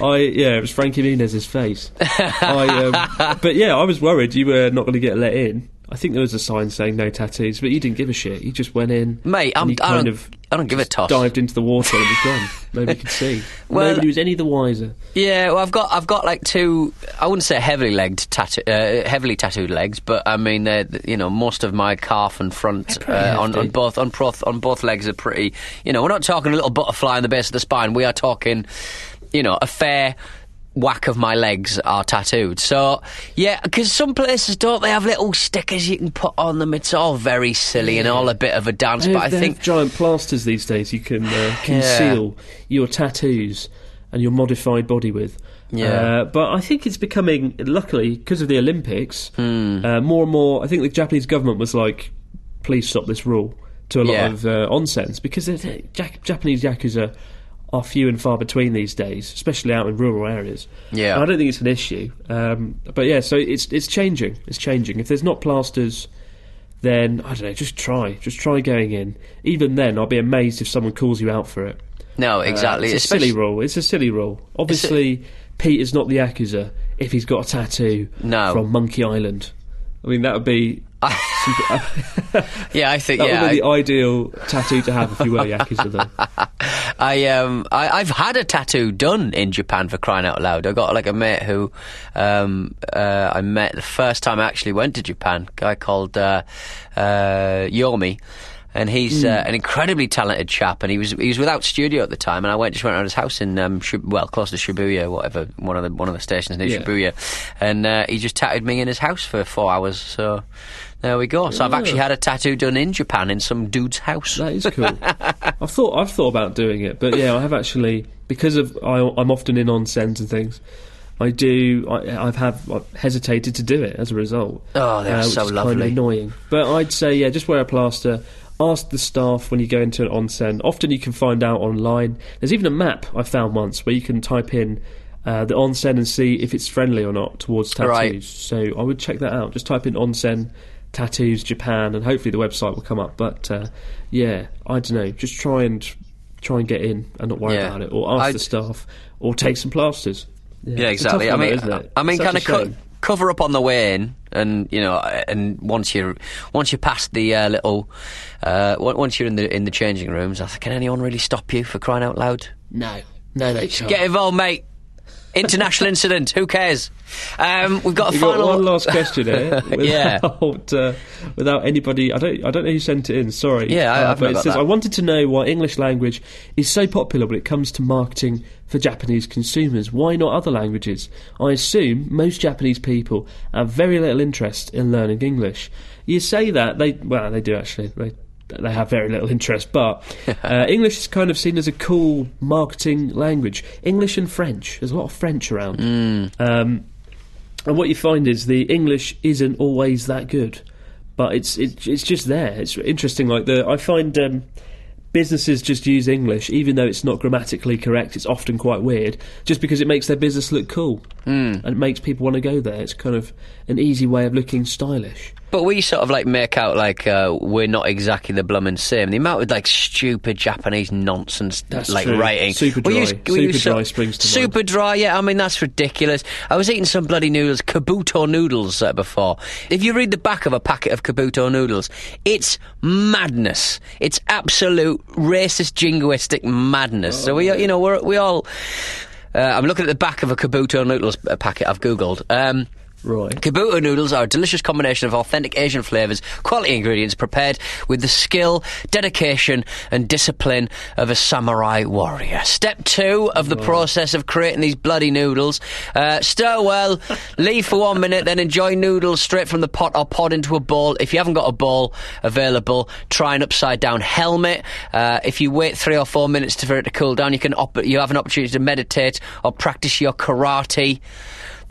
Speaker 2: I yeah, it was Frankie Muniz's face. I, um, but yeah, I was worried you were not going to get let in. I think there was a sign saying no tattoos, but you didn't give a shit. You just went in,
Speaker 3: Mate, I'm- I
Speaker 2: kind
Speaker 3: don't-
Speaker 2: of
Speaker 3: I don't give a toss.
Speaker 2: Dived into the water and was gone. (laughs) Nobody could see.
Speaker 3: Well-
Speaker 2: Nobody was any the wiser.
Speaker 3: Yeah, well, I've got I've got like two. I wouldn't say heavily legged tattoo, uh, heavily tattooed legs, but I mean, uh, you know, most of my calf and front uh, on, on both on both on both legs are pretty. You know, we're not talking a little butterfly on the base of the spine. We are talking, you know, a fair whack of my legs are tattooed. So yeah, because some places don't they have little stickers you can put on them. It's all very silly and all a bit of a dance.
Speaker 2: They
Speaker 3: But I think
Speaker 2: have giant plasters these days you can uh, conceal your tattoos and your modified body with.
Speaker 3: Yeah.
Speaker 2: Uh, but I think it's becoming, luckily, because of the Olympics,
Speaker 3: Hmm.
Speaker 2: uh, more and more. I think the Japanese government was like, please stop this rule to a lot
Speaker 3: Yeah.
Speaker 2: of uh, onsens because the- the Jap- Japanese yakuza are few and far between these days, especially out in rural areas.
Speaker 3: Yeah.
Speaker 2: And I don't think it's an issue. Um, but yeah, so it's it's changing. It's changing. If there's not plasters then I don't know. Just try, just try going in. Even then, I'll be amazed if someone calls you out for it.
Speaker 3: no,
Speaker 2: Uh,
Speaker 3: exactly.
Speaker 2: it's a silly rule. It's a silly rule. Obviously, Pete is not the yakuza if he's got a tattoo
Speaker 3: No.
Speaker 2: from Monkey Island. I mean, that would be (laughs)
Speaker 3: Yeah, I think (laughs)
Speaker 2: that
Speaker 3: yeah.
Speaker 2: would
Speaker 3: I-
Speaker 2: be the ideal tattoo to have if you were yakuza. Though (laughs)
Speaker 3: I um I, I've had a tattoo done in Japan for crying out loud. I got like a mate who um uh, I met the first time I actually went to Japan. A guy called uh, uh, Yomi. And he's uh, an incredibly talented chap, and he was he was without studio at the time. And I went just went around his house in um, Shib- well close to Shibuya, whatever one of the one of the stations near
Speaker 2: Yeah.
Speaker 3: Shibuya, and uh, he just tattooed me in his house for four hours. So there we go. So I've actually had a tattoo done in Japan in some dude's house.
Speaker 2: that is cool. (laughs) I've thought I've thought about doing it, but yeah, I have actually because of I, I'm often in onsens and things. I do. I, I've have I've hesitated to do it as a result.
Speaker 3: Oh, they're
Speaker 2: uh,
Speaker 3: so lovely.
Speaker 2: Kind of annoying, but I'd say yeah, just wear a plaster. Ask the staff when you go into an onsen. Often you can find out online. There's even a map I found once where you can type in uh, the onsen and see if it's friendly or not towards tattoos.
Speaker 3: Right.
Speaker 2: So I would check that out. Just type in onsen tattoos Japan, and hopefully the website will come up. But uh, yeah, I don't know. Just try and try and get in and not worry
Speaker 3: Yeah.
Speaker 2: about it, or ask
Speaker 3: I-
Speaker 2: the staff, or take some plasters.
Speaker 3: Yeah,
Speaker 2: tough
Speaker 3: exactly. I mean,
Speaker 2: isn't?
Speaker 3: I mean, kind of
Speaker 2: shame.
Speaker 3: cover up on the way in, and you know, and once you're once you're past the uh, little, uh, once you're in the in the changing rooms, I think, can anyone really stop you for crying out loud?
Speaker 6: No. No, they can't.
Speaker 3: Get involved, mate. International incident. Who cares? Um, we've got a final.
Speaker 2: got one last question here. (laughs)
Speaker 3: Yeah.
Speaker 2: Without, uh, without anybody, I don't, I don't know who sent it in. Sorry.
Speaker 3: Yeah, I-
Speaker 2: Uh, but it says
Speaker 3: that.
Speaker 2: I wanted to know why English language is so popular when it comes to marketing for Japanese consumers. Why not other languages? I assume most Japanese people have very little interest in learning English. You say that they, well, they do actually. They, they have very little interest, but (laughs) uh, English is kind of seen as a cool marketing language. English and French. There's a lot of French around. Um, and what you find is the English isn't always that good, but it's it's it's just there. It's interesting. Like the I find um, businesses just use English, even though it's not grammatically correct. It's often quite weird, just because it makes their business look cool and it makes people want to go there. It's kind of an easy way of looking stylish.
Speaker 3: But we sort of like make out like uh, we're not exactly the blooming same. The amount of like stupid Japanese nonsense
Speaker 2: That's
Speaker 3: like
Speaker 2: true.
Speaker 3: writing.
Speaker 2: Super dry.
Speaker 3: use- we use
Speaker 2: Super dry
Speaker 3: so-
Speaker 2: springs to
Speaker 3: Super dry, yeah. I mean that's ridiculous. I was eating some bloody noodles, Kabuto noodles uh, before. If you read the back of a packet of Kabuto noodles, it's madness. It's absolute racist, jingoistic madness. so we, you know, we're we all. Uh, I'm looking at the back of a Kabuto noodles packet I've googled. Um,
Speaker 2: Right.
Speaker 3: Kabuto noodles are a delicious combination of authentic Asian flavours, quality ingredients prepared with the skill, dedication, and discipline of a samurai warrior. Step two of the process of creating these bloody noodles. Uh, stir well, (laughs) leave for one minute, then enjoy noodles straight from the pot or pod into a bowl. If you haven't got a bowl available, try an upside down helmet. Uh, if you wait three or four minutes for it to cool down, you can op- you have an opportunity to meditate or practice your karate.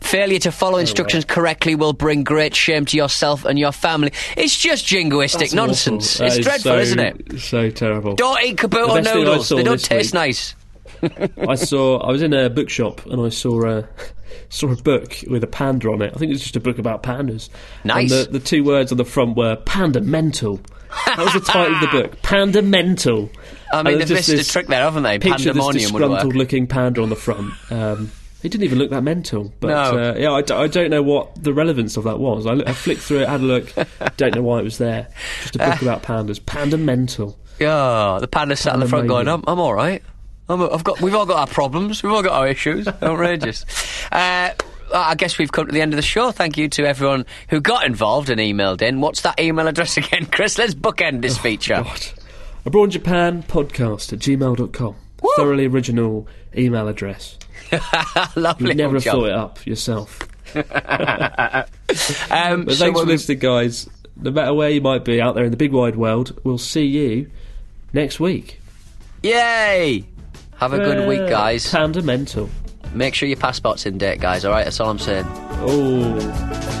Speaker 3: Failure to
Speaker 2: Oh,
Speaker 3: follow instructions correctly will bring great shame to yourself and your family. It's just jingoistic
Speaker 2: That's
Speaker 3: nonsense. It's
Speaker 2: is
Speaker 3: dreadful,
Speaker 2: so-
Speaker 3: isn't it?
Speaker 2: So terrible.
Speaker 3: Don't eat
Speaker 2: The
Speaker 3: Kabuto
Speaker 2: best
Speaker 3: noodles. They don't taste
Speaker 2: week-
Speaker 3: nice. (laughs)
Speaker 2: I saw I was in a bookshop and I saw a (laughs) saw a book with a panda on it. I think it's just a book about pandas.
Speaker 3: Nice.
Speaker 2: And the, the two words on the front were panda mental. That was the title of the book. (laughs) Panda mental.
Speaker 3: I mean, they've missed a trick there, haven't they?
Speaker 2: Picture this
Speaker 3: Pandemonium would work.
Speaker 2: disgruntled looking panda on the front. Um, it didn't even look that mental. But
Speaker 3: No.
Speaker 2: uh, yeah, I, d- I don't know what the relevance of that was. I, flicked through it, had a look. (laughs) don't know why it was there. Just a book about pandas. Panda mental.
Speaker 3: Yeah, the panda sat in the front going, I'm, I'm all right. I'm, I've got, we've all got our problems. We've all got our issues. (laughs) Outrageous. uh, I guess we've come to the end of the show. Thank you to everyone who got involved and emailed in. What's that email address (laughs) again, Chris? Let's bookend this feature.
Speaker 2: God. Abroad Japan podcast at gmail.com. Thoroughly original email address. (laughs)
Speaker 3: Lovely.
Speaker 2: You'd never have thought it up yourself. (laughs)
Speaker 3: Um,
Speaker 2: But
Speaker 3: so
Speaker 2: thanks for listening, guys. No matter where you might be out there in the big wide world, we'll see you next week.
Speaker 3: Yay! Have a good week,
Speaker 2: Uh,
Speaker 3: guys.
Speaker 2: Panda mental.
Speaker 3: Make sure your passport's in date, guys. All right, that's all I'm saying.
Speaker 2: Oh.